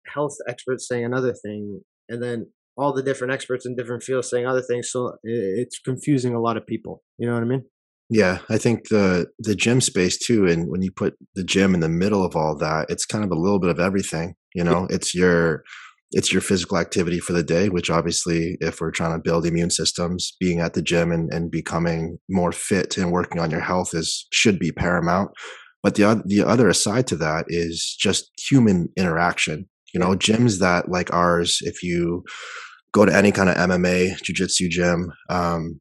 health experts saying another thing, and then all the different experts in different fields saying other things. So it's confusing a lot of people. You know what I mean? Yeah, I think the the gym space too, and when you put the gym in the middle of all that, it's kind of a little bit of everything. You know, it's your it's your physical activity for the day, which obviously, if we're trying to build immune systems, being at the gym and, and becoming more fit and working on your health is should be paramount. But the the other aside to that is just human interaction. You know, gyms that like ours, if you go to any kind of MMA, jujitsu gym, um,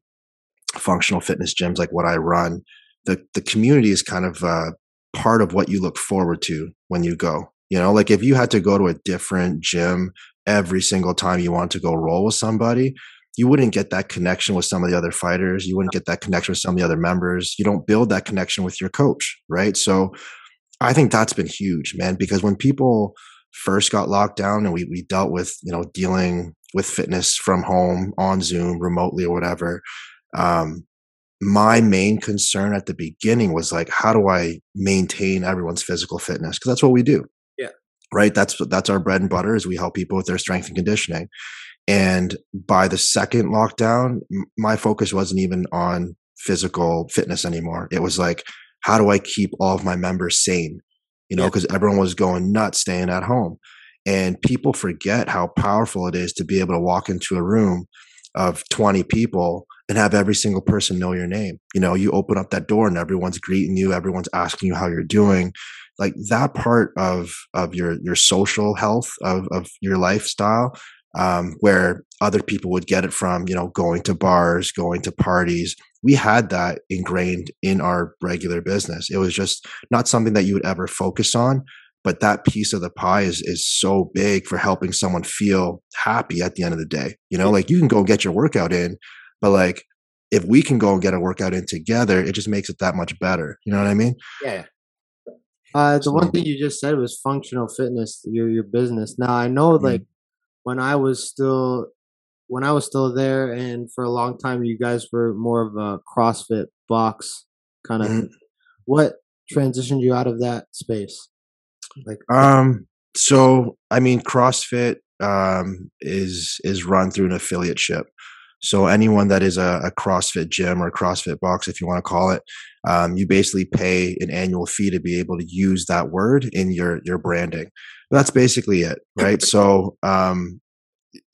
functional fitness gyms like what I run, the the community is kind of uh, part of what you look forward to when you go. You know, like if you had to go to a different gym every single time you want to go roll with somebody, you wouldn't get that connection with some of the other fighters. You wouldn't get that connection with some of the other members. You don't build that connection with your coach, right? So I think that's been huge, man, because when people first got locked down and we, we dealt with, you know, dealing with fitness from home on Zoom, remotely or whatever, um, my main concern at the beginning was like, how do I maintain everyone's physical fitness? Because that's what we do. Yeah. Right. That's that's our bread and butter is we help people with their strength and conditioning. And by the second lockdown, my focus wasn't even on physical fitness anymore. It was like, how do I keep all of my members sane? You know, because yeah. everyone was going nuts staying at home. And people forget how powerful it is to be able to walk into a room of 20 people and have every single person know your name. You know, you open up that door and everyone's greeting you, everyone's asking you how you're doing. Like that part of of your your social health of of your lifestyle, um, where other people would get it from, you know, going to bars, going to parties. We had that ingrained in our regular business. It was just not something that you would ever focus on, but that piece of the pie is is so big for helping someone feel happy at the end of the day. You know, like you can go and get your workout in, but like, if we can go and get a workout in together, it just makes it that much better. You know what I mean? Yeah. Uh, the one thing you just said was functional fitness, your your business. Now I know, mm-hmm. like when I was still when I was still there, and for a long time, you guys were more of a CrossFit box kind of. Mm-hmm. What transitioned you out of that space? Like, um, so I mean, CrossFit um is is run through an affiliateship. So anyone that is a, a CrossFit gym or CrossFit box, if you want to call it, um, you basically pay an annual fee to be able to use that word in your your branding. That's basically it, right? so um,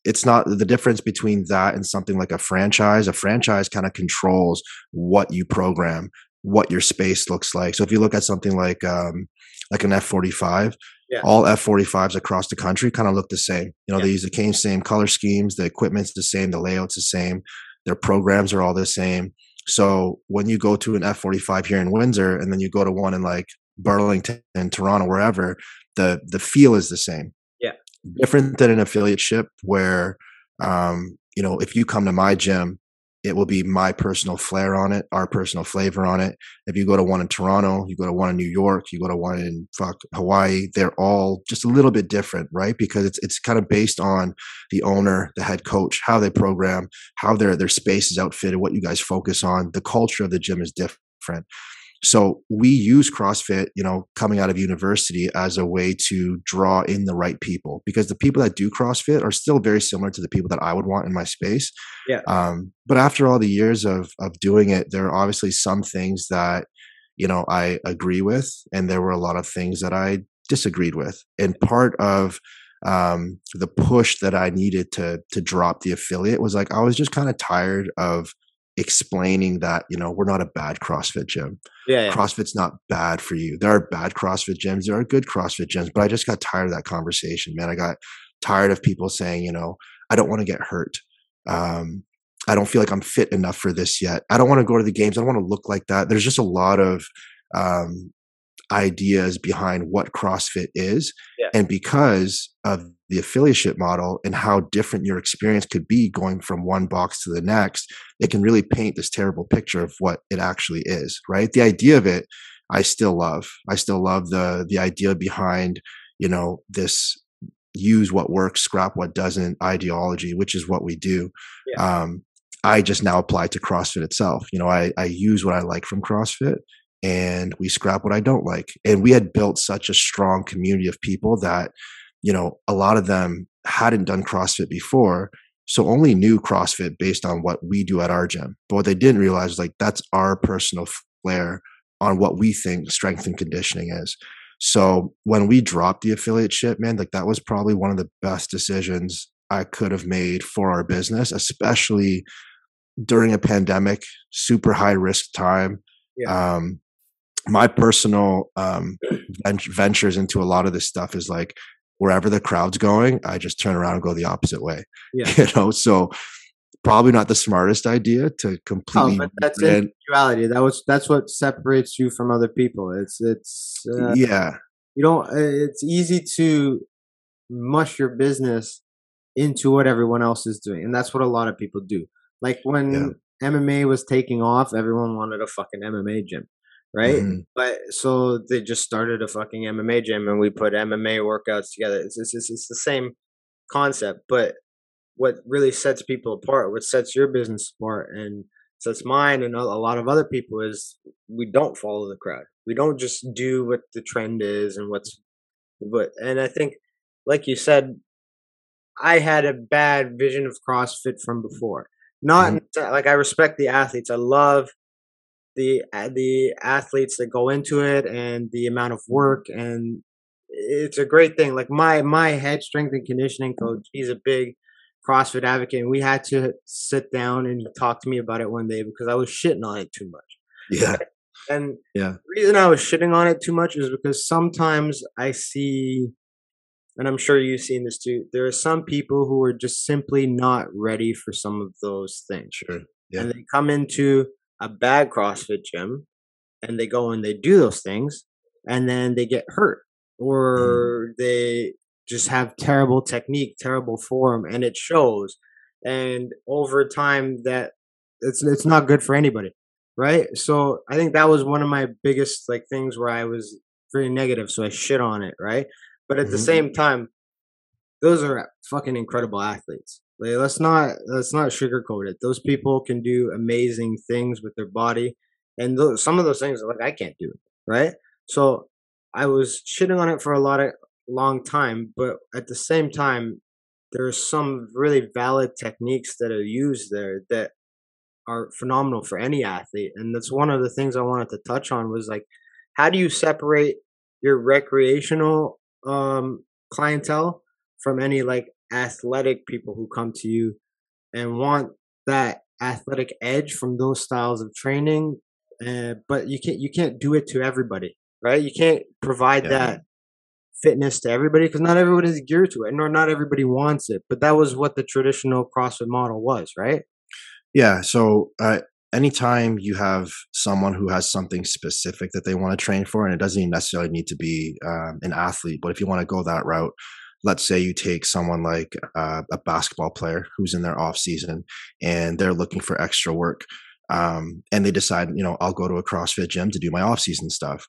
it's not the difference between that and something like a franchise. A franchise kind of controls what you program, what your space looks like. So if you look at something like um, like an F forty five, yeah. all F45s across the country kind of look the same. You know, yeah. they use the same color schemes, the equipment's the same, the layout's the same, their programs are all the same. So when you go to an F45 here in Windsor and then you go to one in like Burlington and Toronto, wherever, the the feel is the same. Yeah. Different than an affiliate ship where um, you know, if you come to my gym it will be my personal flair on it, our personal flavor on it. If you go to one in Toronto, you go to one in New York, you go to one in fuck Hawaii, they're all just a little bit different, right? Because it's it's kind of based on the owner, the head coach, how they program, how their their space is outfitted, what you guys focus on. The culture of the gym is different. So we use CrossFit, you know, coming out of university as a way to draw in the right people because the people that do CrossFit are still very similar to the people that I would want in my space. Yeah. Um, but after all the years of of doing it, there are obviously some things that you know I agree with, and there were a lot of things that I disagreed with. And part of um, the push that I needed to to drop the affiliate was like I was just kind of tired of explaining that you know we're not a bad CrossFit gym. Yeah, yeah, CrossFit's not bad for you. There are bad CrossFit gyms. There are good CrossFit gyms, but I just got tired of that conversation, man. I got tired of people saying, you know, I don't want to get hurt. Um, I don't feel like I'm fit enough for this yet. I don't want to go to the games. I don't want to look like that. There's just a lot of um, ideas behind what CrossFit is. Yeah. And because of the affiliate model and how different your experience could be going from one box to the next, it can really paint this terrible picture of what it actually is, right? The idea of it, I still love. I still love the the idea behind, you know, this use what works, scrap what doesn't ideology, which is what we do. Yeah. Um, I just now apply to CrossFit itself. You know, I, I use what I like from CrossFit and we scrap what I don't like. And we had built such a strong community of people that, you know, a lot of them hadn't done CrossFit before. So only knew CrossFit based on what we do at our gym. But what they didn't realize is like that's our personal flair on what we think strength and conditioning is. So when we dropped the affiliate ship, man, like that was probably one of the best decisions I could have made for our business, especially during a pandemic, super high risk time. Yeah. Um, my personal um, ventures into a lot of this stuff is like wherever the crowd's going, I just turn around and go the opposite way. Yeah. You know, so probably not the smartest idea to completely. Oh, but that's individuality. That was that's what separates you from other people. It's it's uh, yeah. You don't. Uh, it's easy to mush your business into what everyone else is doing, and that's what a lot of people do. Like when yeah. MMA was taking off, everyone wanted a fucking MMA gym, right? Mm-hmm. But so they just started a fucking MMA gym, and we put MMA workouts together. It's it's, it's, it's the same concept, but what really sets people apart, what sets your business apart, and sets mine and a lot of other people is we don't follow the crowd. We don't just do what the trend is and what's, but and I think, like you said, I had a bad vision of CrossFit from before. Not mm-hmm. like I respect the athletes. I love the uh, the athletes that go into it and the amount of work and it's a great thing. Like my my head strength and conditioning coach, he's a big CrossFit advocate, and we had to sit down and talk to me about it one day because I was shitting on it too much. Yeah. And yeah, the reason I was shitting on it too much is because sometimes I see, and I'm sure you've seen this too. There are some people who are just simply not ready for some of those things. Sure. Yeah. And they come into a bad CrossFit gym, and they go and they do those things, and then they get hurt or mm. they just have terrible technique, terrible form, and it shows. And over time, that it's it's not good for anybody, right? So I think that was one of my biggest like things where I was very negative, so I shit on it, right? But at mm-hmm. the same time, those are fucking incredible athletes. Like, let's not let's not sugarcoat it. Those people can do amazing things with their body, and some of those things like I can't do, right? So I was shitting on it for a lot of long time, but at the same time, there are some really valid techniques that are used there that are phenomenal for any athlete. And that's one of the things I wanted to touch on was like, how do you separate your recreational um, clientele from any like athletic people who come to you and want that athletic edge from those styles of training? Uh, but you can't you can't do it to everybody, right? You can't provide yeah. that fitness to everybody because not everybody is geared to it, nor not everybody wants it. But that was what the traditional CrossFit model was, right? Yeah. So uh, anytime you have someone who has something specific that they want to train for, and it doesn't even necessarily need to be um, an athlete, but if you want to go that route, let's say you take someone like uh, a basketball player who's in their off season and they're looking for extra work. Um, and they decide, you know, I'll go to a CrossFit gym to do my off season stuff.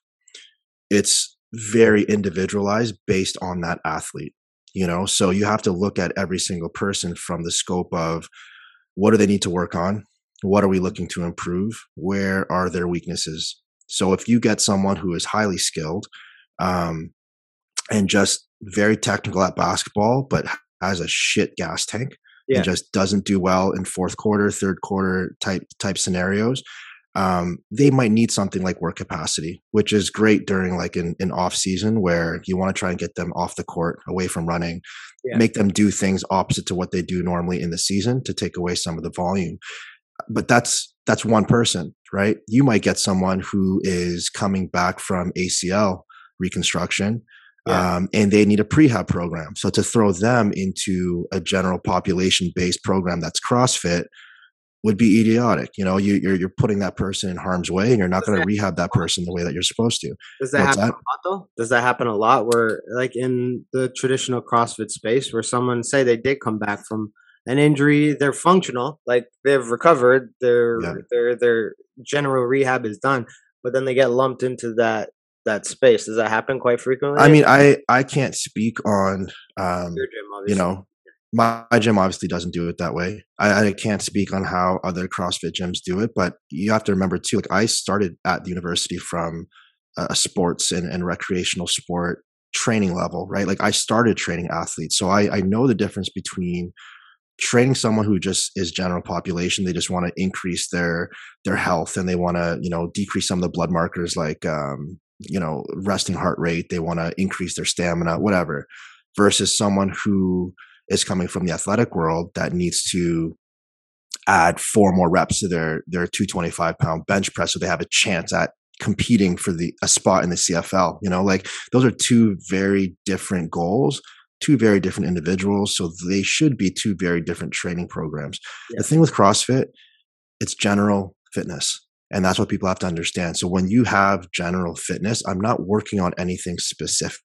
It's very individualized based on that athlete you know so you have to look at every single person from the scope of what do they need to work on what are we looking to improve where are their weaknesses so if you get someone who is highly skilled um, and just very technical at basketball but has a shit gas tank yeah. and just doesn't do well in fourth quarter third quarter type type scenarios um, they might need something like work capacity, which is great during like an, an off season where you want to try and get them off the court, away from running, yeah. make them do things opposite to what they do normally in the season to take away some of the volume. But that's that's one person, right? You might get someone who is coming back from ACL reconstruction. Yeah. Um, and they need a prehab program. So to throw them into a general population based program that's CrossFit, would be idiotic. You know, you, are you're, you're putting that person in harm's way, and you're not going to rehab that person the way that you're supposed to. Does that What's happen that? a lot though? Does that happen a lot? Where like in the traditional CrossFit space, where someone say they did come back from an injury, they're functional, like they've recovered, their yeah. their their general rehab is done, but then they get lumped into that that space. Does that happen quite frequently? I mean, I I can't speak on um, gym, you know my, my, gym obviously doesn't do it that way. I, I, can't speak on how other CrossFit gyms do it, but you have to remember too. Like I started at the university from a sports and, and recreational sport training level, right? Like I started training athletes, so I, I know the difference between training someone who just is general population. They just want to increase their their health and they want to you know decrease some of the blood markers like um, you know resting heart rate they want to increase their stamina whatever versus someone who is coming from the athletic world that needs to add four more reps to their their 225 pound bench press so they have a chance at competing for the a spot in the CFL you know like those are two very different goals two very different individuals so they should be two very different training programs yeah. the thing with CrossFit it's general fitness and that's what people have to understand so when you have general fitness i'm not working on anything specific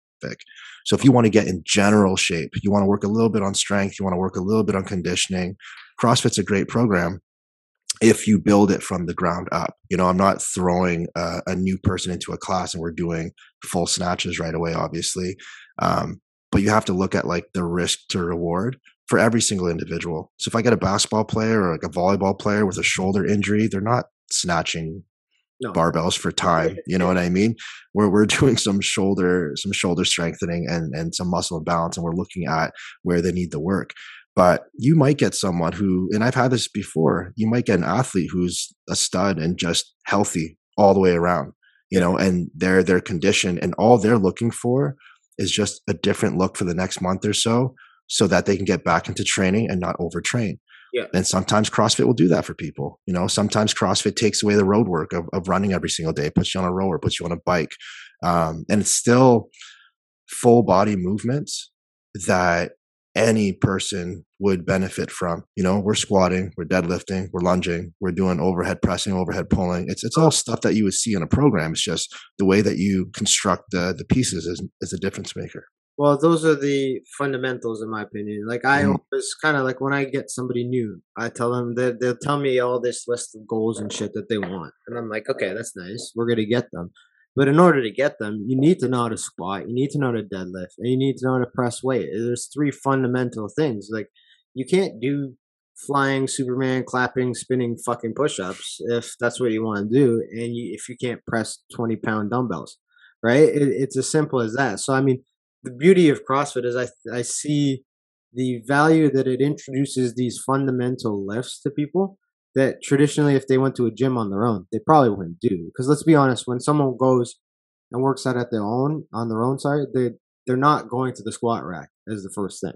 so if you want to get in general shape, you want to work a little bit on strength, you want to work a little bit on conditioning, CrossFit's a great program if you build it from the ground up. You know, I'm not throwing a, a new person into a class and we're doing full snatches right away, obviously. Um, but you have to look at like the risk to reward for every single individual. So if I get a basketball player or like a volleyball player with a shoulder injury, they're not snatching no. barbells for time. You know what I mean? Where we're doing some shoulder, some shoulder strengthening and and some muscle balance, and we're looking at where they need the work. But you might get someone who, and I've had this before, you might get an athlete who's a stud and just healthy all the way around, you know, and they're their condition and all they're looking for is just a different look for the next month or so so that they can get back into training and not overtrain. Yeah. And sometimes CrossFit will do that for people. You know, sometimes CrossFit takes away the road work of, of running every single day, puts you on a rower, puts you on a bike. Um, and it's still full body movements that any person would benefit from. You know, we're squatting, we're deadlifting, we're lunging, we're doing overhead pressing, overhead pulling. It's it's all stuff that you would see in a program. It's just the way that you construct the the pieces is is a difference maker. Well, those are the fundamentals, in my opinion. Like I mm. always kind of like when I get somebody new, I tell them that they'll tell me all this list of goals and shit that they want, and I'm like, okay, that's nice. We're gonna get them, but in order to get them, you need to know how to squat, you need to know how to deadlift, and you need to know how to press weight. There's three fundamental things. Like you can't do flying Superman, clapping, spinning fucking push-ups if that's what you want to do, and you, if you can't press 20 pound dumbbells, right? It, it's as simple as that. So I mean the beauty of CrossFit is I I see the value that it introduces these fundamental lifts to people that traditionally if they went to a gym on their own they probably wouldn't do. Because let's be honest when someone goes and works out at their own on their own side they they're not going to the squat rack as the first thing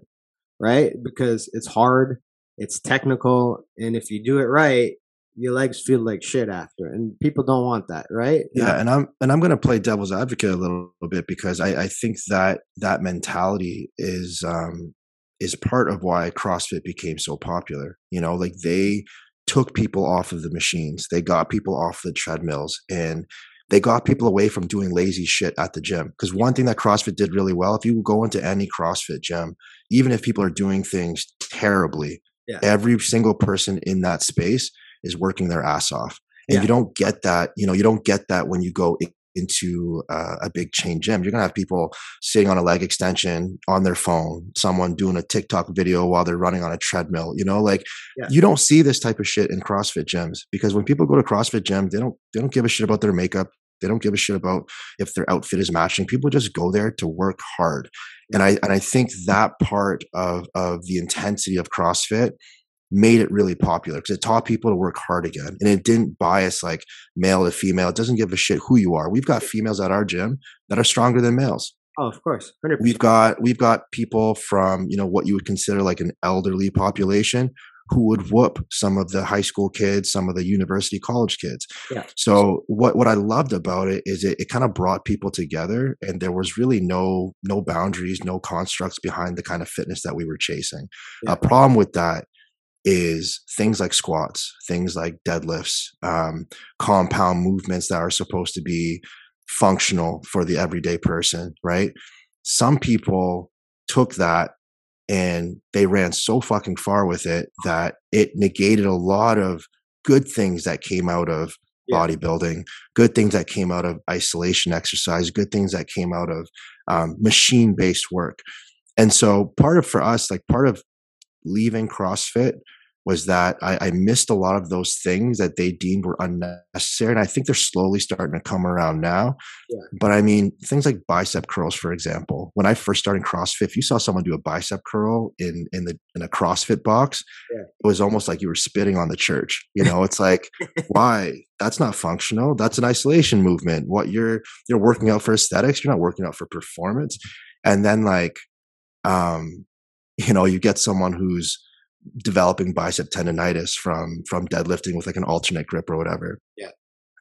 right? Because it's hard it's technical and if you do it right your legs feel like shit after and people don't want that right yeah and i'm and i'm going to play devil's advocate a little, bit because I, I think that that mentality is um is part of why crossfit became so popular you know like they took people off of the machines they got people off the treadmills and they got people away from doing lazy shit at the gym because one thing that crossfit did really well if you go into any crossfit gym even if people are doing things terribly yeah. every single person in that space is working their ass off. And yeah. you don't get that, you know, you don't get that when you go into uh, a big chain gym. You're gonna have people sitting on a leg extension on their phone, someone doing a TikTok video while they're running on a treadmill. You know, like yeah. you don't see this type of shit in CrossFit gyms because when people go to CrossFit gym, they don't they don't give a shit about their makeup. They don't give a shit about if their outfit is matching. People just go there to work hard, and I and I think that part of of the intensity of CrossFit made it really popular because it taught people to work hard again and it didn't bias like male to female. It doesn't give a shit who you are. We've got females at our gym that are stronger than males. Oh, of course. 100. We've got we've got people from, you know, what you would consider like an elderly population who would whoop some of the high school kids, some of the university college kids. Yeah. So what what I loved about it is it, it kind of brought people together and there was really no no boundaries, no constructs behind the kind of fitness that we were chasing. A problem with that is things like squats, things like deadlifts, um, compound movements that are supposed to be functional for the everyday person, right? Some people took that and they ran so fucking far with it that it negated a lot of good things that came out of yeah. bodybuilding, good things that came out of isolation exercise, good things that came out of um, machine based work. And so, part of for us, like part of leaving CrossFit was that I, I, missed a lot of those things that they deemed were unnecessary. And I think they're slowly starting to come around now. Yeah. But I mean, things like bicep curls, for example. When I first started CrossFit, if you saw someone do a bicep curl in in the in a CrossFit box, yeah. it was almost like you were spitting on the church. You know, it's like, why? That's not functional. That's an isolation movement. What you're you're working out for aesthetics, you're not working out for performance. And then like um, you know, you get someone who's developing bicep tendonitis from from deadlifting with like an alternate grip or whatever. Yeah.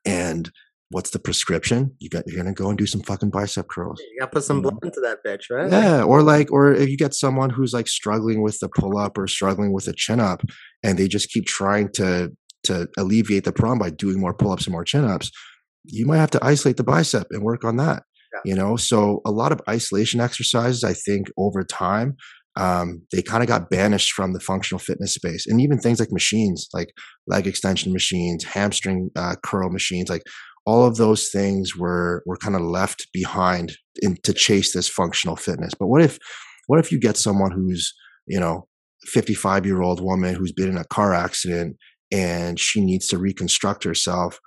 And what's the prescription? You got you're gonna go and do some fucking bicep curls. You gotta put some blood into that bitch, right? Yeah. Or like, or if you get someone who's like struggling with the pull up or struggling with a chin up, and they just keep trying to to alleviate the problem by doing more pull ups and more chin ups, you might have to isolate the bicep and work on that. Yeah. You know, so a lot of isolation exercises, I think, over time um, they kind of got banished from the functional fitness space and even things like machines like leg extension machines hamstring uh, curl machines like all of those things were were kind of left behind in, to chase this functional fitness. But what if what if you get someone who's you know 55 year old woman who's been in a car accident and she needs to reconstruct herself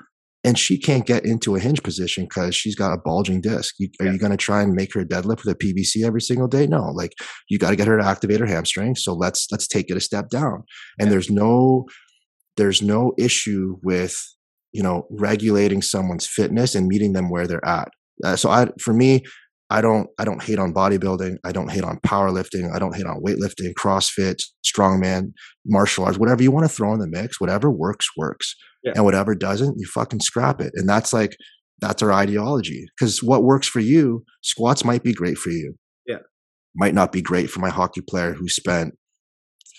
and she can't get into a hinge position because she's got a bulging disc. You, yeah. Are you going to try and make her deadlift with a PVC every single day? No, like you got to get her to activate her hamstring. So let's let's take it a step down. And yeah. there's no there's no issue with you know regulating someone's fitness and meeting them where they're at. Uh, so I for me, I don't I don't hate on bodybuilding. I don't hate on powerlifting. I don't hate on weightlifting, CrossFit, strongman, martial arts, whatever you want to throw in the mix. Whatever works works yeah. and whatever doesn't you fucking scrap it. And that's like that's our ideology. Because what works for you squats might be great for you. Yeah. Might not be great for my hockey player who spent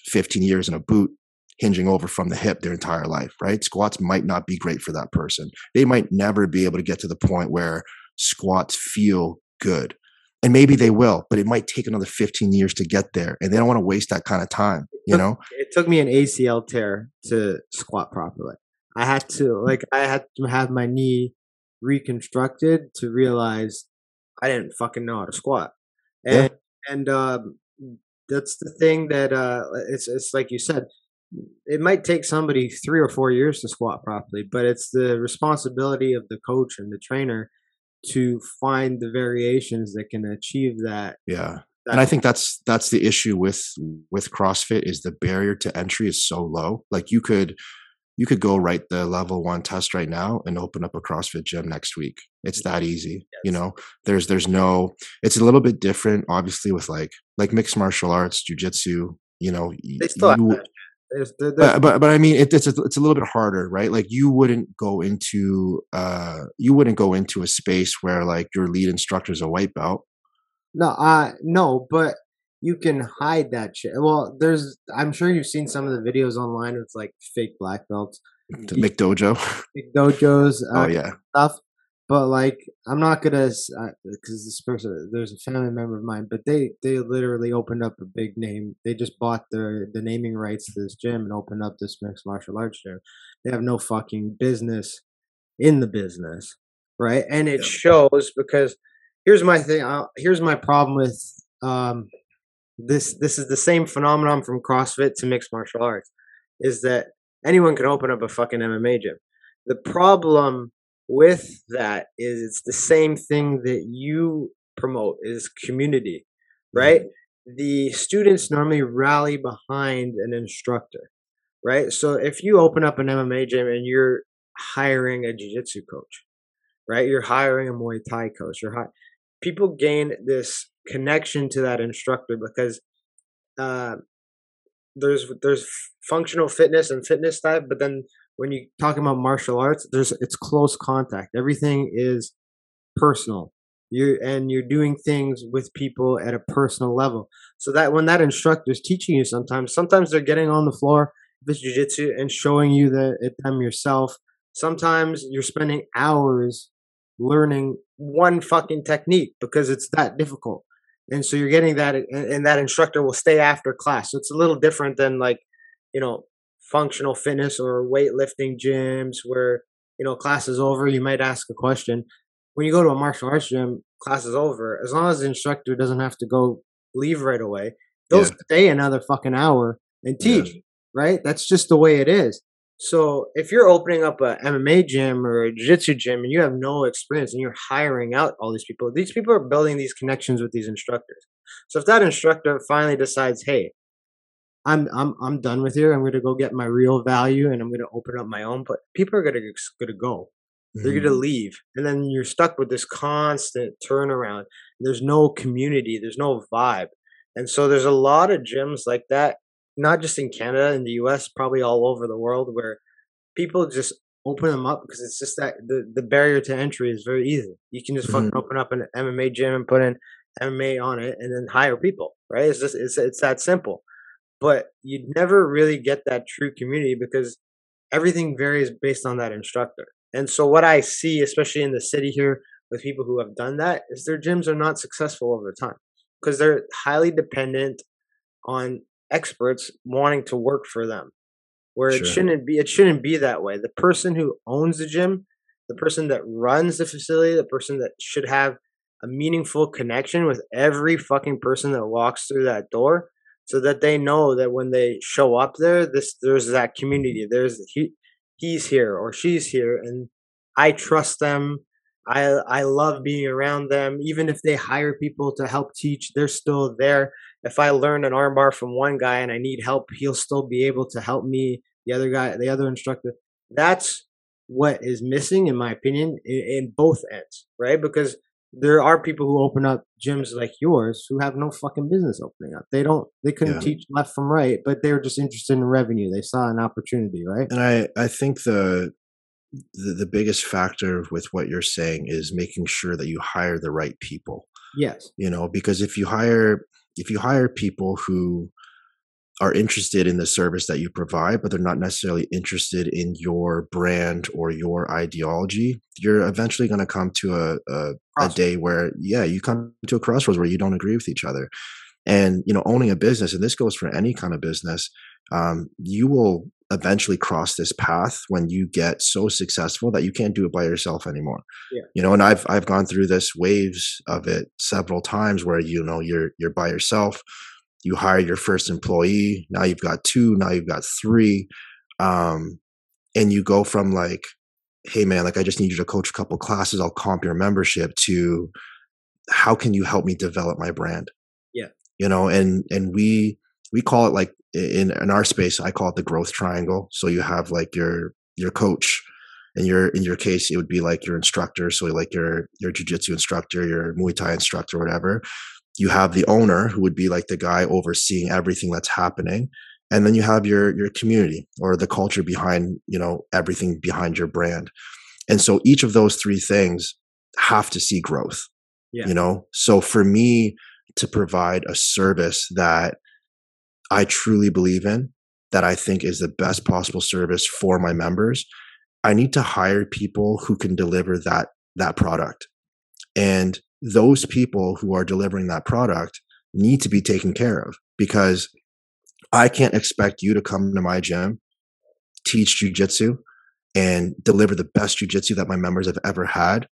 15 years in a boot hinging over from the hip their entire life right? Squats might not be great for that person. They might never be able to get to the point where squats feel good. And maybe they will but it might take another 15 years to get there and they don't want to waste that kind of time you know? it took me an acl tear to squat properly I had to like I had to have my knee reconstructed to realize I didn't fucking know how to squat. And yeah. and um, that's the thing that uh, it's it's like you said, it might take somebody three or four years to squat properly, but it's the responsibility of the coach and the trainer to find the variations that can achieve that. Yeah. That and I think that's that's the issue with with CrossFit is the barrier to entry is so low. Like you could you could go write the level one test right now and open up a CrossFit gym next week. It's that easy. Yes. You know, there's there's no it's a little bit different, obviously, with like like mixed martial arts, jujitsu, you know. They still you, there's, there's, but, but but I mean it, it's a, it's a little bit harder, right? Like you wouldn't go into uh you wouldn't go into a space where like your lead instructor is a white belt. No, uh no, but you can hide that shit. Well, there's I'm sure you've seen some of the videos online. with like fake black belts, the McDojo, McDojos. Uh, oh yeah, stuff. But like, I'm not gonna because uh, this person, there's a family member of mine, but they they literally opened up a big name. They just bought the the naming rights to this gym and opened up this mixed martial arts gym. They have no fucking business in the business, right? And it shows because here's my thing. Uh, here's my problem with um this this is the same phenomenon from CrossFit to mixed martial arts, is that anyone can open up a fucking MMA gym. The problem with that is it's the same thing that you promote is community, right? Mm-hmm. The students normally rally behind an instructor, right? So if you open up an MMA gym and you're hiring a jiu-jitsu coach, right? You're hiring a Muay Thai coach. You're hi- people gain this connection to that instructor because uh, there's there's functional fitness and fitness type, but then when you talk about martial arts, there's it's close contact. Everything is personal. You and you're doing things with people at a personal level. So that when that instructor is teaching you, sometimes sometimes they're getting on the floor, this jujitsu, and showing you the them yourself. Sometimes you're spending hours learning one fucking technique because it's that difficult and so you're getting that and that instructor will stay after class so it's a little different than like you know functional fitness or weightlifting gyms where you know class is over you might ask a question when you go to a martial arts gym class is over as long as the instructor doesn't have to go leave right away they'll yeah. stay another fucking hour and teach yeah. right? That's just the way it is. So if you're opening up a MMA gym or a jiu-jitsu gym and you have no experience and you're hiring out all these people, these people are building these connections with these instructors. So if that instructor finally decides, hey, I'm I'm I'm done with here. I'm going to go get my real value and I'm going to open up my own. But people are going to going to go. They're going to mm-hmm. leave, and then you're stuck with this constant turnaround. There's no community. There's no vibe, and so there's a lot of gyms like that. Not just in Canada, in the U.S., probably all over the world, where people just open them up because it's just that the, the barrier to entry is very easy. You can just fucking Mhm. open up an MMA gym and put in MMA on it, and then hire people. Right? It's just it's it's that simple but you'd never really get that true community because everything varies based on that instructor. And so what I see, especially in the city here, with people who have done that, is their gyms are not successful over time because they're highly dependent on experts wanting to work for them. Where it shouldn't be, it shouldn't be that way. The person who owns the gym, the person that runs the facility, the person that should have a meaningful connection with every fucking person that walks through that door so that they know that when they show up there this there's that community there's he he's here or she's here and i trust them i i love being around them even if they hire people to help teach they're still there if i learn an armbar from one guy and i need help he'll still be able to help me the other guy the other instructor that's what is missing in my opinion in, in both ends right because there are people who open up gyms like yours who have no fucking business opening up. They don't. They couldn't Yeah. teach left from right, but they were just interested in revenue. They saw an opportunity, right? And I, I think the, the the biggest factor with what you're saying is making sure that you hire the right people. Yes. You know, because if you hire if you hire people who are interested in the service that you provide, but they're not necessarily interested in your brand or your ideology, you're eventually going to come to a, a, a day where, yeah, you come to a crossroads where you don't agree with each other. And, you know, owning a business, and this goes for any kind of business, um, you will eventually cross this path when you get so successful that you can't do it by yourself anymore. Yeah. You know, and I've I've gone through this waves of it several times where you know you're you're by yourself you hire your first employee now you've got two now you've got three um, and you go from like hey man like i just need you to coach a couple classes i'll comp your membership to how can you help me develop my brand Yeah. you know and and we we call it like in in our space i call it the growth triangle. So you have like your your coach and your in your case it would be like your instructor. So like your your jiu-jitsu instructor your muay thai instructor whatever. You have the owner who would be like the guy overseeing everything that's happening. And then you have your your community or the culture behind you know everything behind your brand. And so each of those three things have to see growth Yeah. you know? So for me to provide a service that i truly believe in that i think is the best possible service for my members. I need to hire people who can deliver that that product. And those people who are delivering that product need to be taken care of because I can't expect you to come to my gym, teach jujitsu, and deliver the best jujitsu that my members have ever had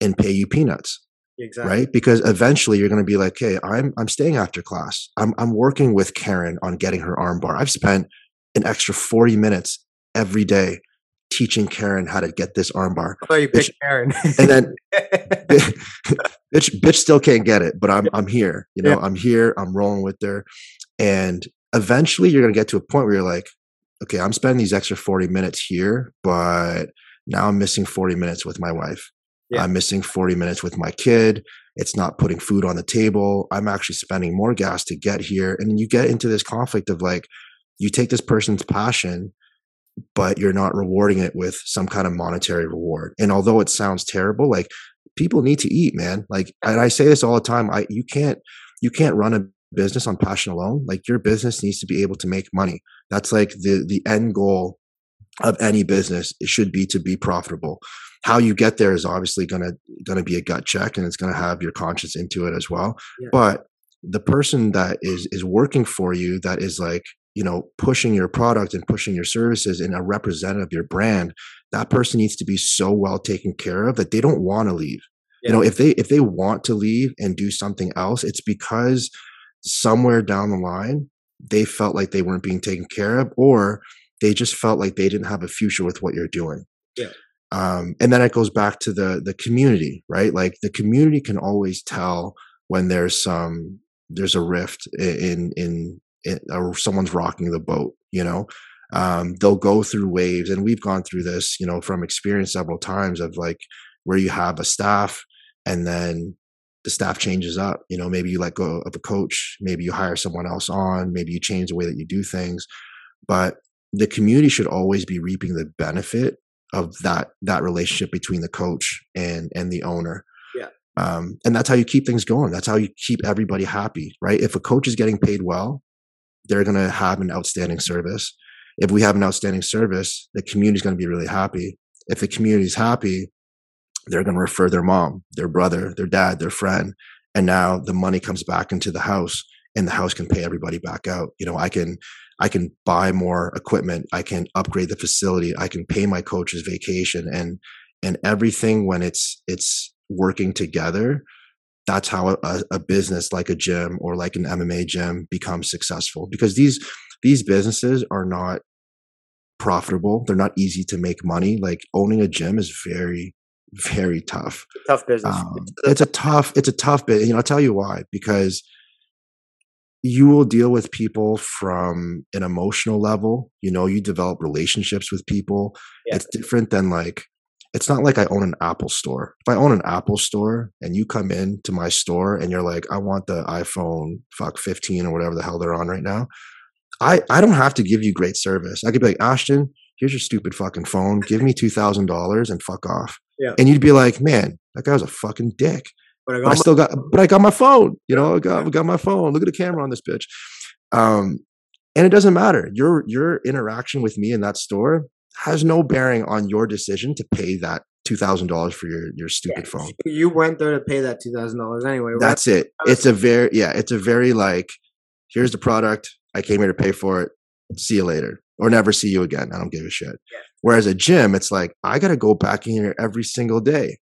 and pay you peanuts, Exactly. right? Because eventually you're going to be like, "Hey, I'm I'm staying after class. I'm I'm working with Karen on getting her armbar. I've spent an extra 40 minutes every day teaching Karen how to get this armbar. I you Bitch. picked Aaron. And then bitch bitch still can't get it but i'm i'm here you know Yeah. i'm here i'm rolling with her and eventually you're going to get to a point where you're like okay i'm spending these extra 40 minutes here but now i'm missing 40 minutes with my wife Yeah. i'm missing 40 minutes with my kid. It's not putting food on the table. I'm actually spending more gas to get here. And you get into this conflict of like you take this person's passion but you're not rewarding it with some kind of monetary reward. And although it sounds terrible like people need to eat man. Like and i say this all the time i you can't you can't run a business on passion alone. Like your business needs to be able to make money. That's like the the end goal of any business it should be to be profitable how you get there is obviously going to going to be a gut check and it's going to have your conscience into it as well Yeah. but the person that is is working for you that is like you know pushing your product and pushing your services and a representative of your brand that person needs to be so well taken care of that they don't want to leave you know if they if they want to leave and do something else it's because somewhere down the line they felt like they weren't being taken care of or they just felt like they didn't have a future with what you're doing. Yeah. Um, and then it goes back to the the community, right? Like the community can always tell when there's some there's a rift in in, in or someone's rocking the boat. You know, um, they'll go through waves, and we've gone through this, you know, from experience several times of like where you have a staff and then the staff changes up. You know, maybe you let go of a coach, maybe you hire someone else on, maybe you change the way that you do things, but the community should always be reaping the benefit of that that relationship between the coach and and the owner. Yeah. Um, and that's how you keep things going. That's how you keep everybody happy right? If a coach is getting paid well they're going to have an outstanding service. If we have an outstanding service the community is going to be really happy. If the community is happy they're going to refer their mom their brother their dad their friend and now the money comes back into the house and the house can pay everybody back out. You know i can I can buy more equipment. I can upgrade the facility. I can pay my coach's vacation and and everything when it's it's working together. That's how a, a business like a gym or like an MMA gym becomes successful because these these businesses are not profitable. They're not easy to make money. Like owning a gym is very very tough. Tough business. Um, it's a tough. It's a tough bit. You know, I'll tell you why. Because you will deal with people from an emotional level. You know, you develop relationships with people. Yeah. It's different than like, it's not like I own an Apple store. If I own an Apple store and you come in to my store and you're like, I want the iPhone fuck 15 or whatever the hell they're on right now, I, I don't have to give you great service. I could be like, Ashton, here's your stupid fucking phone. Give me $2,000 and fuck off. Yeah. And you'd be like, man, that guy was a fucking dick. But I, but I still got, but I got my phone. You know, I got, I got my phone. Look at the camera on this bitch. Um, and it doesn't matter. Your your interaction with me in that store has no bearing on your decision to pay that two thousand dollars for your your stupid yeah, phone. You went there to pay that two thousand dollars anyway. Right? That's it. It's a very yeah. It's a very like here's the product. I came here to pay for it. See you later, or never see you again. I don't give a shit. Yeah. Whereas a gym, it's like I got to go back in here every single day.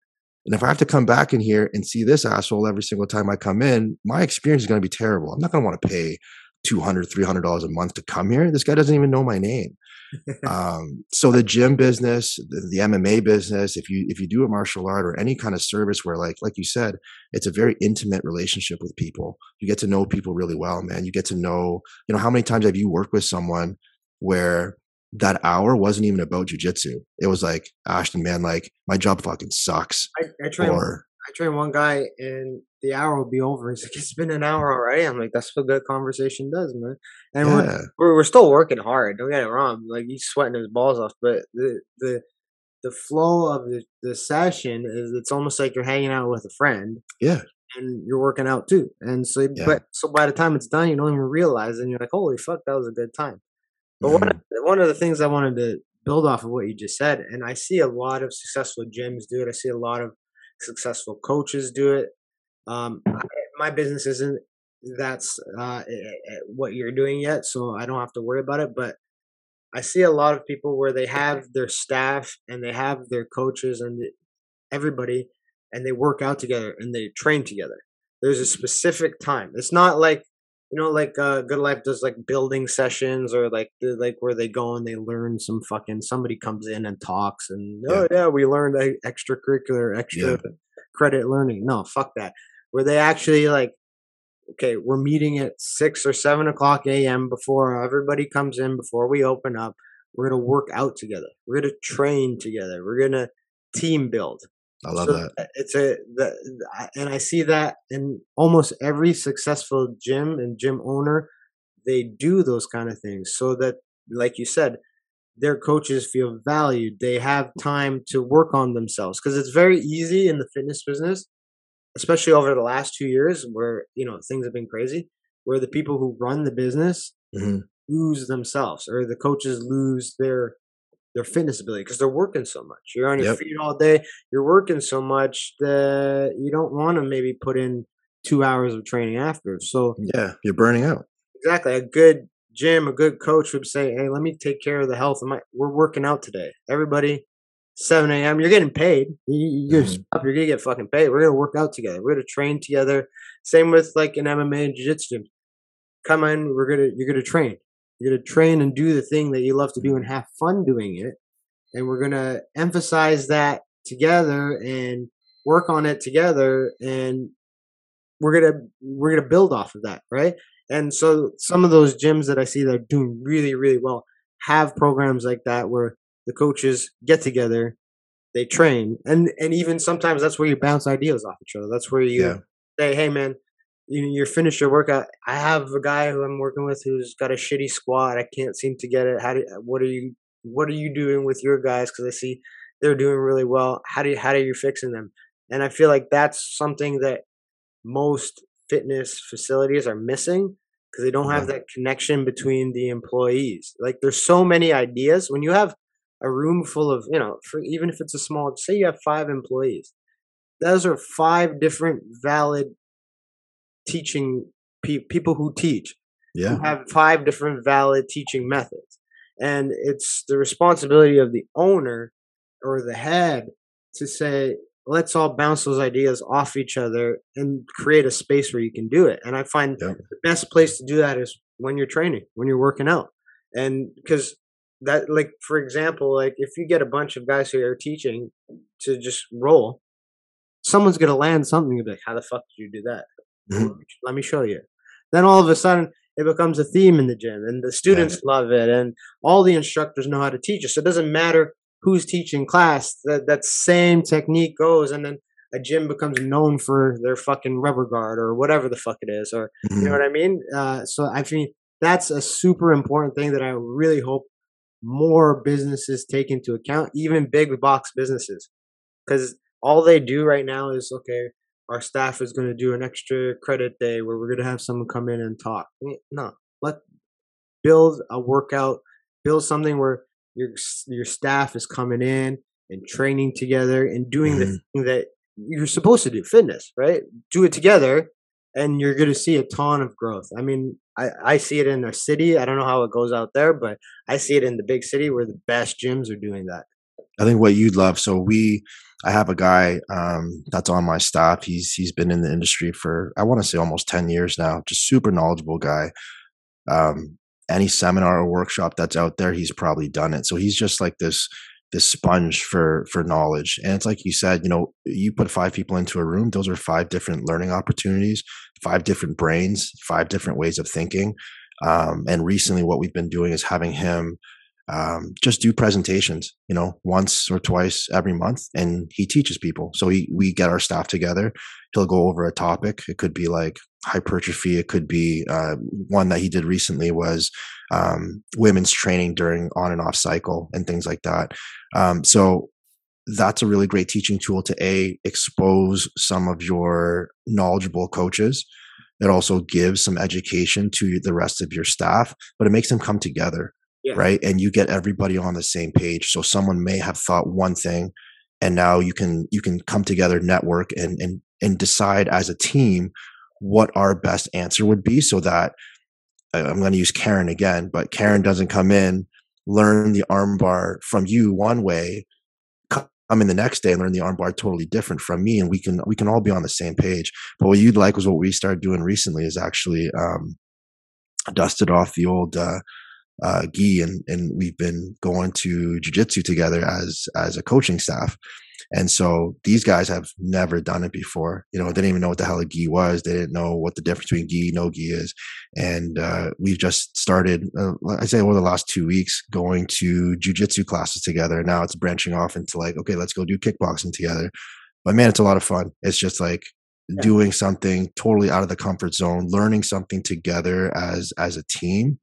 And if I have to come back in here and see this asshole every single time I come in, my experience is going to be terrible. I'm not going to want to pay 200 $300 a month to come here. This guy doesn't even know my name. um, so the gym business, the, the, MMA business, if you if you do a martial art or any kind of service where like like you said, it's a very intimate relationship with people. You get to know people really well, man. You get to know, you know, how many times have you worked with someone where that hour wasn't even about jujitsu. It was like, Ashton, man, like my job fucking sucks. I, I train. Or, I train one guy, and the hour will be over. He's like, "It's been an hour already." I'm like, "That's what good conversation does, man." And yeah. we're, we're, we're still working hard. Don't get it wrong. Like he's sweating his balls off, but the the the flow of the, the session is it's almost like you're hanging out with a friend. Yeah. And you're working out too. And so, yeah. but so by the time it's done, you don't even realize, and you're like, "Holy fuck, that was a good time." But mm-hmm. one of, one of the things I wanted to build off of what you just said, and I see a lot of successful gyms do it. I see a lot of successful coaches do it. Um, my business isn't that's uh, what you're doing yet, so I don't have to worry about it. But I see a lot of people where they have their staff and they have their coaches and everybody, and they work out together and they train together. There's a specific time. It's not like you know, like uh, GoodLife does like building sessions or like like where they go and they learn some fucking somebody comes in and talks and oh yeah, we learned extracurricular extra yeah. credit learning. No, fuck that. Where they actually like, okay, we're meeting at six or seven o'clock a.m. before everybody comes in before we open up. We're gonna work out together. We're gonna train together. We're gonna team build. I love so that. It's a the, and I see that in almost every successful gym and gym owner, they do those kind of things so that, like you said, their coaches feel valued. They have time to work on themselves because it's very easy in the fitness business, especially over the last two years where you know things have been crazy, where the people who run the business mm-hmm. lose themselves or the coaches lose their their fitness ability because they're working so much. You're on your yep. feet all day. You're working so much that you don't want to maybe put in two hours of training after. So yeah, you're burning out. Exactly. A good gym, a good coach would say, "Hey, let me take care of the health of my. We're working out today. Everybody, 7 a.m. You're getting paid. You, you're mm-hmm. gonna get fucking paid. We're gonna work out together. We're gonna train together. Same with like an MMA and jiu-jitsu gym. come in. We're gonna you're gonna train. You're gonna train and do the thing that you love to do and have fun doing it. And we're gonna emphasize that together and work on it together. And we're gonna we're gonna build off of that, right? And so some of those gyms that I see that are doing really really well have programs like that where the coaches get together, they train, and and even sometimes that's where you bounce ideas off each other. That's where you Yeah. say, "Hey, man, you you're finished your workout. I have a guy who I'm working with who's got a shitty squat. I can't seem to get it. How do what are you what are you doing with your guys? Because I see they're doing really well. How do you, how are you fixing them? And I feel like that's something that most fitness facilities are missing because they don't have that connection between the employees. Like there's so many ideas when you have a room full of you know for even if it's a small say you have five employees those are five different valid teaching pe- people who teach Yeah. who have five different valid teaching methods. And it's the responsibility of the owner or the head to say let's all bounce those ideas off each other and create a space where you can do it. And i find the best place to do that is when you're training when you're working out. And because that like for example like if you get a bunch of guys who are teaching to just roll someone's gonna land something and be like how the fuck did you do that Mhm. Let me- show you then all of a sudden it becomes a theme in the gym and the students love it and all the instructors know how to teach it so it doesn't matter who's teaching class that that same technique goes and then a gym becomes known for their fucking rubber guard or whatever the fuck it is or you know Mhm. what I mean? Uh, so I think that's a super important thing that I really hope more businesses take into account, even big box businesses, because all they do right now is okay. Our staff is going to do an extra credit day where we're going to have someone come in and talk. No, let build a workout, build something where your your staff is coming in and training together and doing the Mhm. thing that you're supposed to do, fitness, right? Do it together, and you're going to see a ton of growth. I mean, I, I see it in our city. I don't know how it goes out there, but I see it in the big city where the best gyms are doing that. I think what you'd love. So we, I have a guy um, that's on my staff. He's he's been in the industry for I want to say almost ten years now. Just super knowledgeable guy. Um, any seminar or workshop that's out there, he's probably done it. So he's just like this this sponge for for knowledge. And it's like you said, you know, you put five people into a room; those are five different learning opportunities, five different brains, five different ways of thinking. Um, and recently, what we've been doing is having him um, just do presentations, you know, once or twice every month, and he teaches people. So he, we get our staff together. He'll go over a topic. It could be like hypertrophy. It could be uh, one that he did recently was um, women's training during on and off cycle and things like that. Um, so that's a really great teaching tool to a expose some of your knowledgeable coaches. It also gives some education to the rest of your staff, but it makes them come together Yeah. right? And you get everybody on the same page. So someone may have thought one thing and now you can you can come together network and and and decide as a team what our best answer would be so that i'm going to use karen again but karen doesn't come in learn the armbar from you one way come in the next day and learn the armbar totally different from me and we can we can all be on the same page. But what you'd like was what we started doing recently is actually um dusted off the old uh uh, Guy and and we've been going to jujitsu together as as a coaching staff. And so these guys have never done it before. You know, they didn't even know what the hell a gi was. They didn't know what the difference between gi, no gi is. And uh, we've just started, uh, I say over the last two weeks, going to jujitsu classes together. Now it's branching off into like, okay, let's go do kickboxing together. But man, it's a lot of fun. It's just like Yeah. doing something totally out of the comfort zone, learning something together as as a team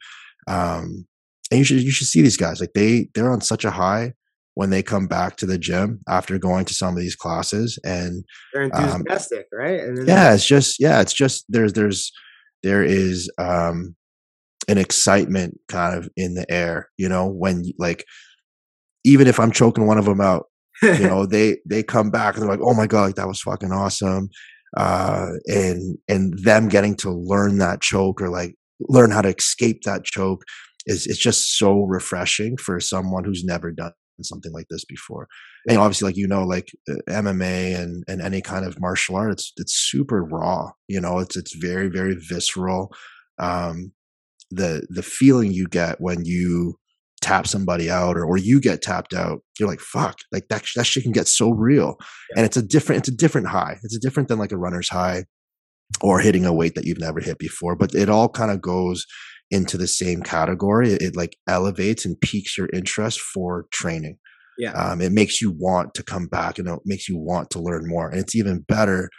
um and you should you should see these guys like they they're on such a high when they come back to the gym after going to some of these classes and They're enthusiastic, right? And Um, yeah it's just yeah it's just there's there's there is um an excitement kind of in the air you know when like even if i'm choking one of them out you know they they come back and they're like oh my god like, that was fucking awesome uh and and them getting to learn that choke or like learn how to escape that choke is it's just so refreshing for someone who's never done something like this before. And obviously like you know like uh, mma and and any kind of martial art it's it's super raw you know it's it's very very visceral. Um, the the feeling you get when you tap somebody out or, or you get tapped out you're like fuck like that, that shit can get so real. Yeah. and it's a different it's a different high. It's a different than like a runner's high or hitting a weight that you've never hit before but it all kind of goes into the same category it, it, like elevates and piques your interest for training yeah um, it makes you want to come back and it makes you want to learn more and it's even better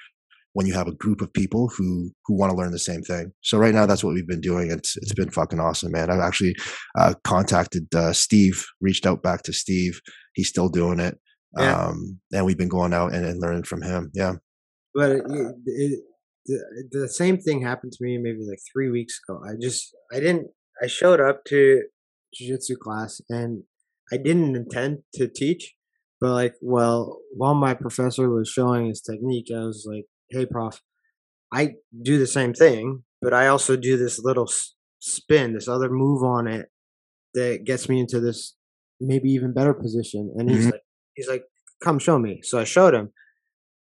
when you have a group of people who who want to learn the same thing. So right now, that's what we've been doing. It's it's been fucking awesome, man. I've actually uh, contacted uh, Steve, reached out back to Steve. He's still doing it, yeah. um, and we've been going out and, and learning from him. Yeah, but it, it, the, the same thing happened to me maybe like three weeks ago. I just I didn't I showed up to jiu-jitsu class and I didn't intend to teach, but like well while my professor was showing his technique, I was like hey, prof, I do the same thing, but I also do this little spin, this other move on it that gets me into this maybe even better position. And he's mm-hmm. like, he's like, come show me. So I showed him.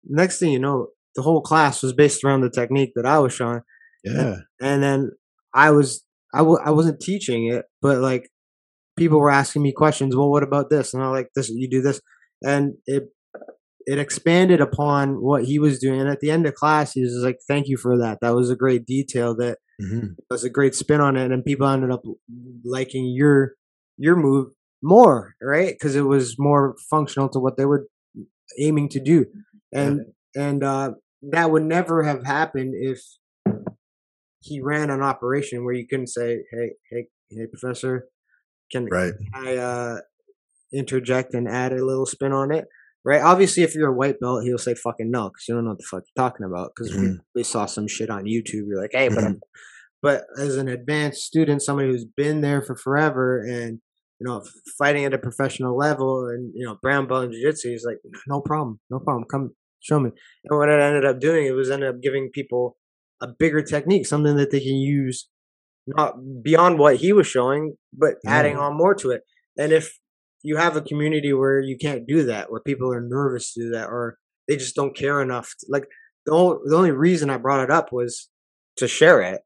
Next thing you know, the whole class was based around the technique that I was showing. Yeah. And then I was, I w- I wasn't teaching it, but like people were asking me questions. Well, what about this? And I'm like, this, you do this. And it it expanded upon what he was doing. And at the end of class, he was like, "Thank you for that. That was a great detail. That mm-hmm. was a great spin on it." And people ended up liking your your move more, right? Because it was more functional to what they were aiming to do, and yeah. and uh, that would never have happened if he ran an operation where you couldn't say, "Hey, hey, hey, professor, can, right. can I uh, interject and add a little spin on it?" right? Obviously, if you're a white belt, he'll say fucking no because you don't know what the fuck you're talking about. Because mm-hmm. we, we, saw some shit on YouTube. You're like, hey, but mm-hmm. but as an advanced student, somebody who's been there for forever and you know fighting at a professional level and you know brown belt in jiu-jitsu, he's like, no problem, no problem, come show me. And what I ended up doing, it was ended up giving people a bigger technique, something that they can use not beyond what he was showing, but adding on more to it. And if you have a community where you can't do that, where people are nervous to do that, or they just don't care enough. To, like the only, the only reason I brought it up was to share it.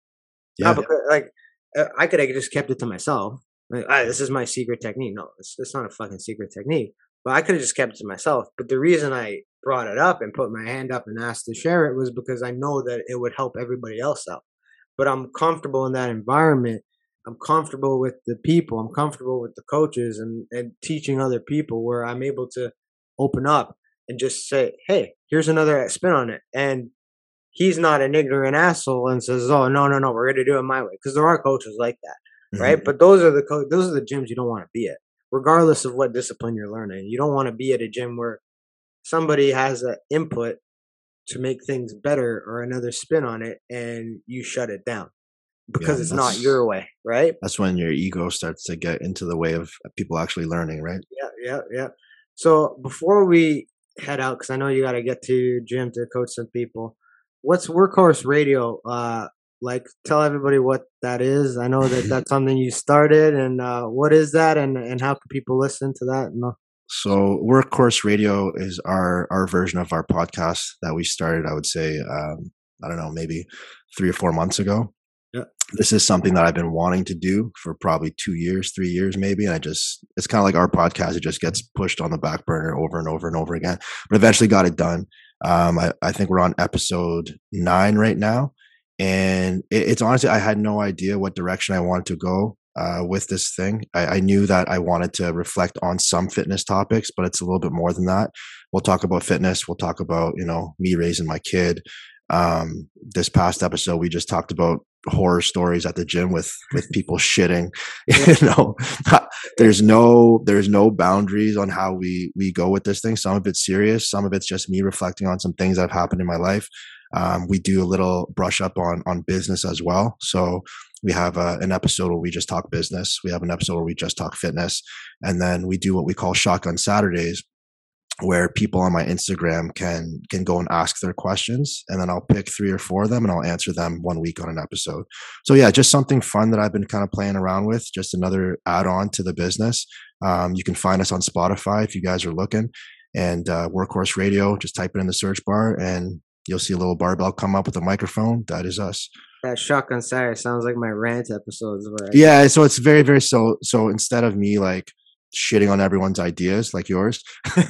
Yeah. Because, like uh, I could have just kept it to myself. Like, ah, this is my secret technique. No, it's, it's not a fucking secret technique. But I could have just kept it to myself. But the reason I brought it up and put my hand up and asked to share it was because I know that it would help everybody else out. But I'm comfortable in that environment I'm comfortable with the people. I'm comfortable with the coaches and, and teaching other people where I'm able to open up and just say, hey, here's another spin on it. And he's not an ignorant asshole and says, oh, no, no, no, we're going to do it my way. Because there are coaches like that, mm-hmm. right? But those are the co- those are the gyms you don't want to be at, regardless of what discipline you're learning. You don't want to be at a gym where somebody has an input to make things better or another spin on it and you shut it down because yeah, it's not your way, right? That's when your ego starts to get into the way of people actually learning, right? Yeah, yeah, yeah. So before we head out, because I know you got to get to gym to coach some people. What's Workhorse Radio uh, like? Tell everybody what that is. I know that that's something you started, and uh, what is that, and and how can people listen to that? No. So Workhorse Radio is our our version of our podcast that we started. I would say um, I don't know, maybe three or four months ago. Yeah. This is something that I've been wanting to do for probably two years, three years, maybe. And I just, it's kind of like our podcast. It just gets pushed on the back burner over and over and over again, but eventually got it done. Um, I, I think we're on episode nine right now. And it, it's honestly, I had no idea what direction I wanted to go uh, with this thing. I, I, knew that I wanted to reflect on some fitness topics, but it's a little bit more than that. We'll talk about fitness. We'll talk about, you know, me raising my kid. Um, this past episode, we just talked about horror stories at the gym with with people shitting you know there's no there's no boundaries on how we we go with this thing some of it's serious some of it's just me reflecting on some things that have happened in my life um, we do a little brush up on on business as well so we have a, an episode where we just talk business we have an episode where we just talk fitness and then we do what we call shotgun saturdays where people on my Instagram can can go and ask their questions and then I'll pick 3 or 4 of them and I'll answer them one week on an episode. So yeah, just something fun that I've been kind of playing around with, just another add-on to the business. Um, you can find us on Spotify if you guys are looking and uh, Workhorse Radio, just type it in the search bar and you'll see a little barbell come up with a microphone. That is us. That shotgun Saturday sounds like my rant episodes. Where I, Yeah, so it's very, very so. So instead of me like shitting on everyone's ideas like yours, um,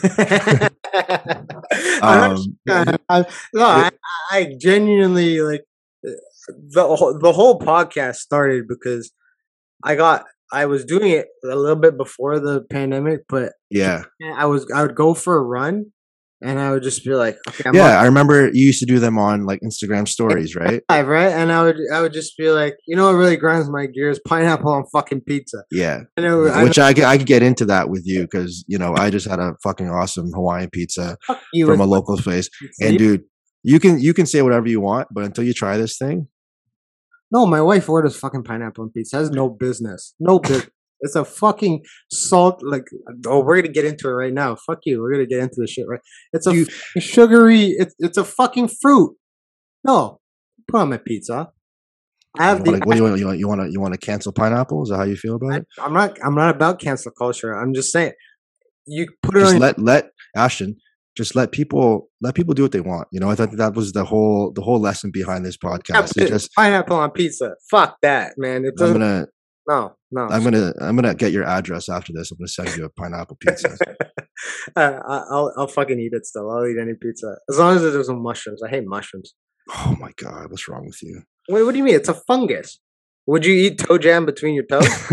I, I, no, I, I genuinely like the whole, the whole podcast started because I got I was doing it a little bit before the pandemic, but yeah, I was I would go for a run and I would just be like, okay, I'm yeah. I remember you used to do them on like Instagram stories, right? right? And I would I would just be like, you know what really grinds my gears? Pineapple on fucking pizza. Yeah, And it was, I which I, could- I could get into that with you because you know I just had a fucking awesome Hawaiian pizza from a local place, pizza. and dude, you can you can say whatever you want, but until you try this thing, No, my wife orders fucking pineapple on pizza. Has no business. No business. It's a fucking salt. Like, oh, we're gonna get into it right now. Fuck you. We're gonna get into the shit right. It's a You- sugary. It's it's a fucking fruit. No, put on my pizza. I have you wanna, the. what do you want? You want to you want to cancel pineapple? Is that how you feel about I, it? I'm not. I'm not about cancel culture. I'm just saying. You put it Just on. let let Ashton just let people let people do what they want. You know, I thought that was the whole the whole lesson behind this podcast. It's just pineapple on pizza. Fuck that, man. It I'm doesn't. gonna no, no. I'm gonna I'm gonna get your address after this. I'm gonna send you a pineapple pizza. uh, I- I'll I'll fucking eat it still. I'll eat any pizza as long as there's no mushrooms. I hate mushrooms. oh my god, what's wrong with you? Wait, what do you mean? It's a fungus. Would you eat toe jam between your toes?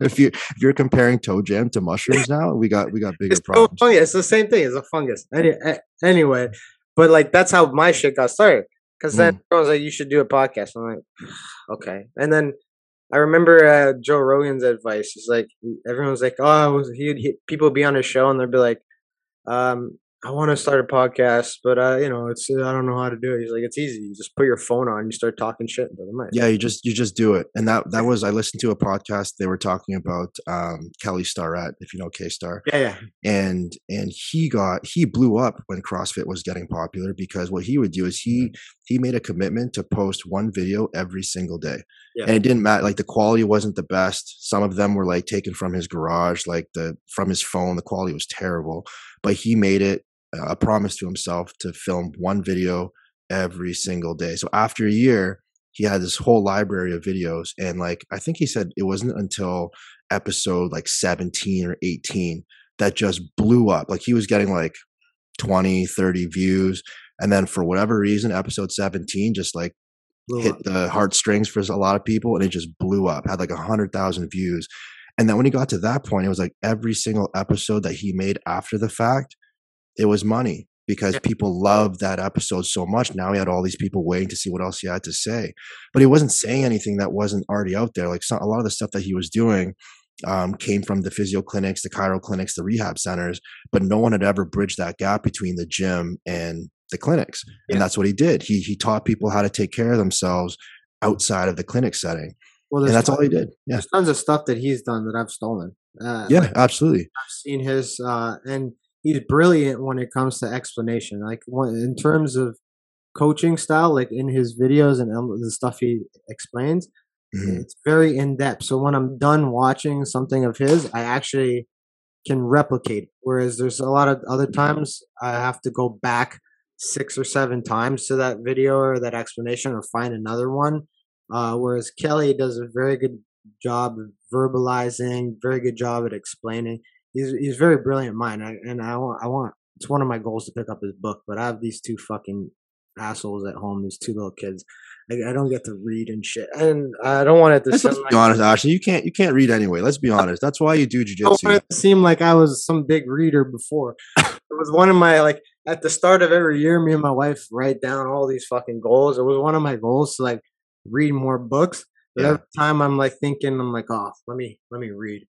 if you if you're comparing toe jam to mushrooms now, we got we got bigger it's, problems. fungus. it's the same thing. It's a fungus. Any, anyway, but like that's how my shit got started. Because then Mm. was like, "You should do a podcast." I'm like, "Okay." And then I remember uh, Joe Rogan's advice. He's like, everyone was like, "Oh, he'd, he people be on his show and they'd be like, um, I want to start a podcast, but uh, you know, it's I don't know how to do it." He's like, "It's easy. You just put your phone on, you start talking shit into the mic." Yeah, you just you just do it. And that that was I listened to a podcast. They were talking about um, Kelly Starrett, if you know K Star. yeah, yeah. and and he got he blew up when CrossFit was getting popular because what he would do is he he made a commitment to post one video every single day. Yeah. And it didn't matter like the quality wasn't the best. Some of them were like taken from his garage, like the from his phone, the quality was terrible. But he made it uh, a promise to himself to film one video every single day. So after a year, he had this whole library of videos and like I think he said it wasn't until episode like 17 or 18 that just blew up. Like he was getting like 20, 30 views. And then for whatever reason, episode 17 just like Blew hit up. the heartstrings for a lot of people and it just blew up, had like a hundred thousand views. And then when he got to that point, it was like every single episode that he made after the fact, it was money because people loved that episode so much. Now he had all these people waiting to see what else he had to say, but he wasn't saying anything that wasn't already out there. Like some, a lot of the stuff that he was doing um, came from the physio clinics, the chiro clinics, the rehab centers, but no one had ever bridged that gap between the gym and the clinics. Yeah. And that's what he did. He he taught people how to take care of themselves outside of the clinic setting, Well, and that's all he did. Yeah, There's tons of stuff that he's done that I've stolen. Uh, yeah, like, absolutely. I've seen his, uh, and he's brilliant when it comes to explanation. Like when, in terms of coaching style, like in his videos and um, the stuff he explains, Mhm. it's very in depth. So when I'm done watching something of his, I actually can replicate. it. Whereas there's a lot of other times I have to go back six or seven times to that video or that explanation or find another one. Uh, whereas Kelly does a very good job of verbalizing, very good job at explaining. He's he's very brilliant mind, I, and I want I want it's one of my goals to pick up his book. But I have these two fucking assholes at home, these two little kids. I, I don't get to read and shit, and I don't want it to Let's, like be honest, Ashley. You can't you can't read anyway. Let's be honest. That's why you do I don't jujitsu. want it to seem like I was some big reader before. it was one of my like at the start of every year, me and my wife write down all these fucking goals. It was one of my goals to like read more books. But Yeah. every time I'm like thinking, I'm like, oh, let me let me read.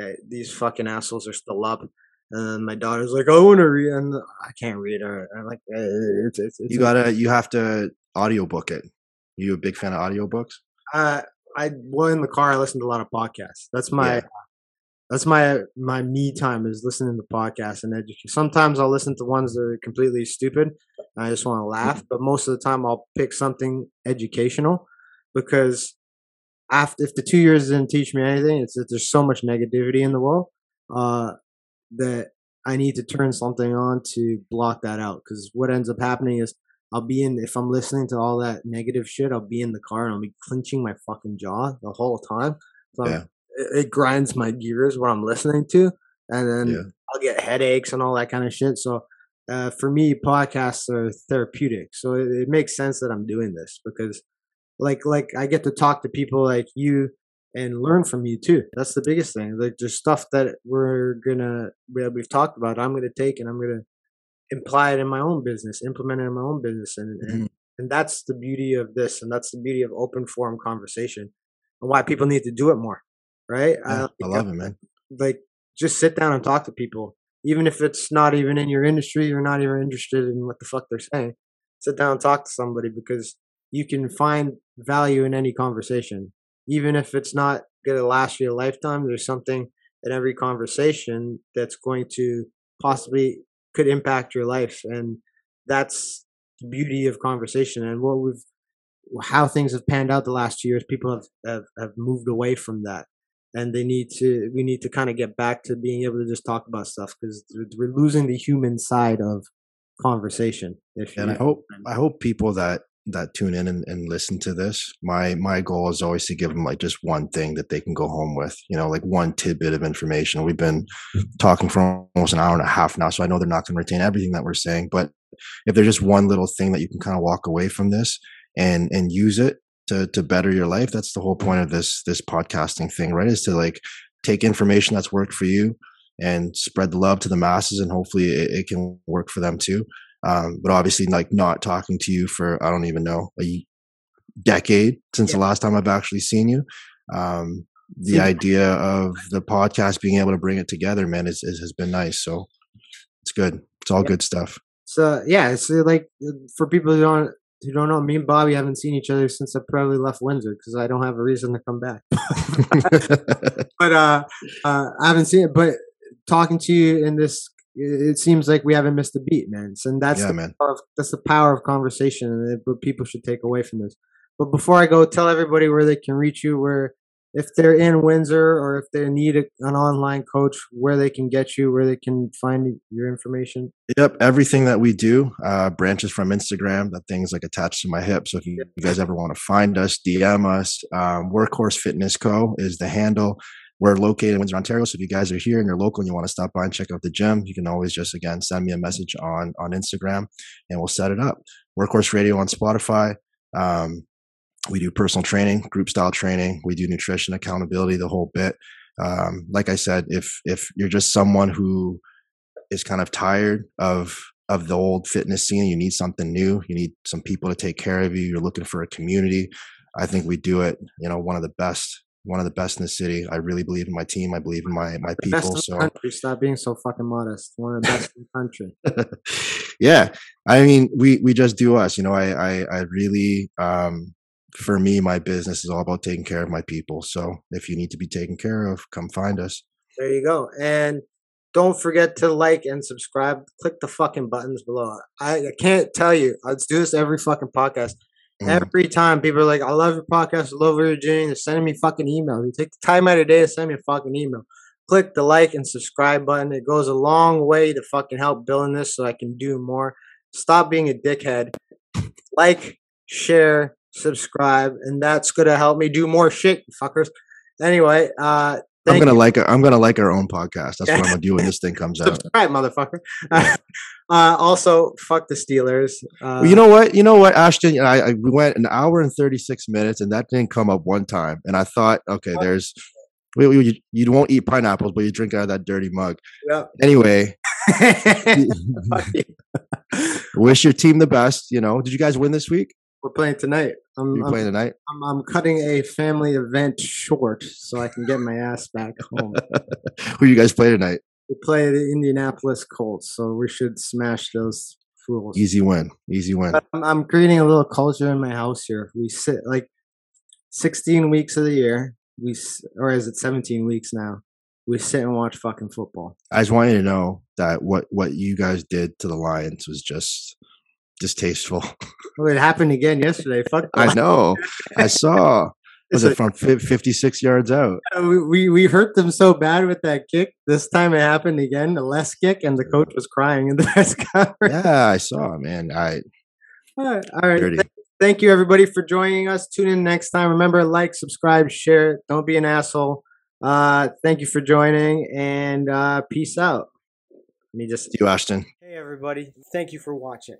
Eh, these fucking assholes are still up. And my daughter's like, I want to read, and I can't read. Or I'm like, eh, it's, it's, it's You gotta you have to audiobook it. You a big fan of audiobooks? uh, I well in the car. I listen to a lot of podcasts. That's my Yeah. That's my my me time is listening to podcasts and education. Sometimes I'll listen to ones that are completely stupid. And I just want to laugh, but most of the time I'll pick something educational because after if the two years didn't teach me anything, it's that there's so much negativity in the world uh, that I need to turn something on to block that out. Because what ends up happening is I'll be in if I'm listening to all that negative shit. I'll be in the car and I'll be clenching my fucking jaw the whole time. So Yeah. it, it grinds my gears what I'm listening to, and then Yeah. I'll get headaches and all that kind of shit. So uh, for me, podcasts are therapeutic. So it, it makes sense that I'm doing this because, like, like I get to talk to people like you and learn from you too. That's the biggest thing. Like, just stuff that we're gonna we, we've talked about. I'm gonna take and I'm gonna imply it in my own business, implement it in my own business, and and, and that's the beauty of this, and that's the beauty of open forum conversation, and why people need to do it more. Right? Yeah, I love it, man. Uh, like just sit down and talk to people even if it's not even in your industry you're not even interested in what the fuck they're saying sit down and talk to somebody because you can find value in any conversation even if it's not going to last you a lifetime there's something in every conversation that's going to possibly could impact your life and that's the beauty of conversation and what we've how things have panned out the last two years people have, have, have moved away from that and they need to we need to kind of get back to being able to just talk about stuff because we're losing the human side of conversation if And I hope I hope people that that tune in and, and listen to this, my my goal is always to give them like just one thing that they can go home with, you know, like one tidbit of information. We've been mm-hmm. talking for almost an hour and a half now, so I know they're not going to retain everything that we're saying, but if there's just one little thing that you can kind of walk away from this and and use it to to better your life, that's the whole point of this this podcasting thing, right? Is to like take information that's worked for you and spread the love to the masses and hopefully it, it can work for them too. Um, but obviously like not talking to you for i don't even know a decade since the last time i've actually seen you. Um, the idea of the podcast being able to bring it together man is, is has been nice. So it's good. It's all Yeah. good stuff. So yeah it's like for people who don't who don't know me and bobby haven't seen each other since i probably left windsor because i don't have a reason to come back. But uh, uh i haven't seen it but talking to you in this it seems like we haven't missed a beat man. So- and that's yeah the man. power of, that's the power of conversation and what people should take away from this. But before I go, tell everybody where they can reach you, where if they're in Windsor or if they need a, an online coach, where they can get you, where they can find your information. Yep, everything that we do uh, branches from Instagram. That thing's like attached to my hip. So if you, you guys ever want to find us, DM us. Um, Workhorse Fitness Co. is the handle. We're located in Windsor, Ontario. So if you guys are here and you're local and you want to stop by and check out the gym, you can always just again send me a message on on Instagram and we'll set it up. Workhorse Radio on Spotify. Um, we do personal training, group style training. We do nutrition, accountability, the whole bit. Um, like I said, if if you're just someone who is kind of tired of of the old fitness scene, you need something new. You need some people to take care of you. You're looking for a community. I think we do it. You know, one of the best, one of the best in the city. I really believe in my team. I believe in my my The people. So country. Stop being so fucking modest. One of the best in the country. yeah i mean we we just do us you know i i, I really um for me my business is all about taking care of my people so if you need to be taken care of come find us There you go. And don't forget to like and subscribe. Click the fucking buttons below. I, I can't tell you. I do this every fucking podcast. Mhm. Every time people are like, I love your podcast, I love what you're doing. They're sending me fucking emails. You take the time out of the day to send me a fucking email. Click the like and subscribe button. It goes a long way to fucking help building this so I can do more. Stop being a dickhead. Like, share, subscribe, and that's gonna help me do more shit, fuckers. Anyway, uh i'm gonna you. like i'm gonna like our own podcast that's what i'm gonna do when this thing comes out subscribe, motherfucker. uh, also, fuck the Steelers. Uh, Well, you know what? You know what, Ashton? I, I we went an hour and thirty six minutes, and that didn't come up one time. And I thought, okay, there's, we, we, you, you won't eat pineapples, but you drink out of that dirty mug. yeah. Anyway, wish your team the best. You know, did you guys win this week? We're playing tonight. I'm, You I'm, playing tonight? I'm, I'm cutting a family event short so I can get my ass back home. Who you guys play tonight? we play the Indianapolis Colts, so we should smash those fools. Easy win. Easy win. I'm, I'm creating a little culture in my house here. We sit like 16 weeks of the year. We or is it 17 weeks now? We sit and watch fucking football. I just want you to know that what what you guys did to the Lions was just distasteful. Well, it happened again yesterday. Fuck. I know. I saw. Was It's it from 56 yards out? We, we hurt them so bad with that kick. This time it happened again, the less kick, and the coach was crying in the press conference. Yeah, I saw, man. I All right. All right. Dirty. Th- Thank you, everybody, for joining us. Tune in next time. Remember, like, subscribe, share. Don't be an asshole. Uh, thank you for joining, and uh, peace out. Let me just. You, Ashton. Hey everybody, thank you for watching.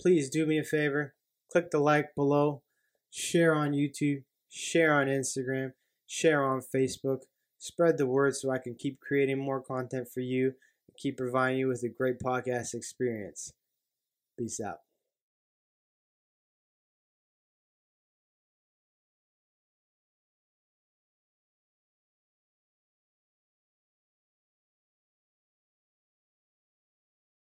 Please do me a favor, click the like below, share on YouTube, share on Instagram, share on Facebook, spread the word so I can keep creating more content for you and keep providing you with a great podcast experience. Peace out.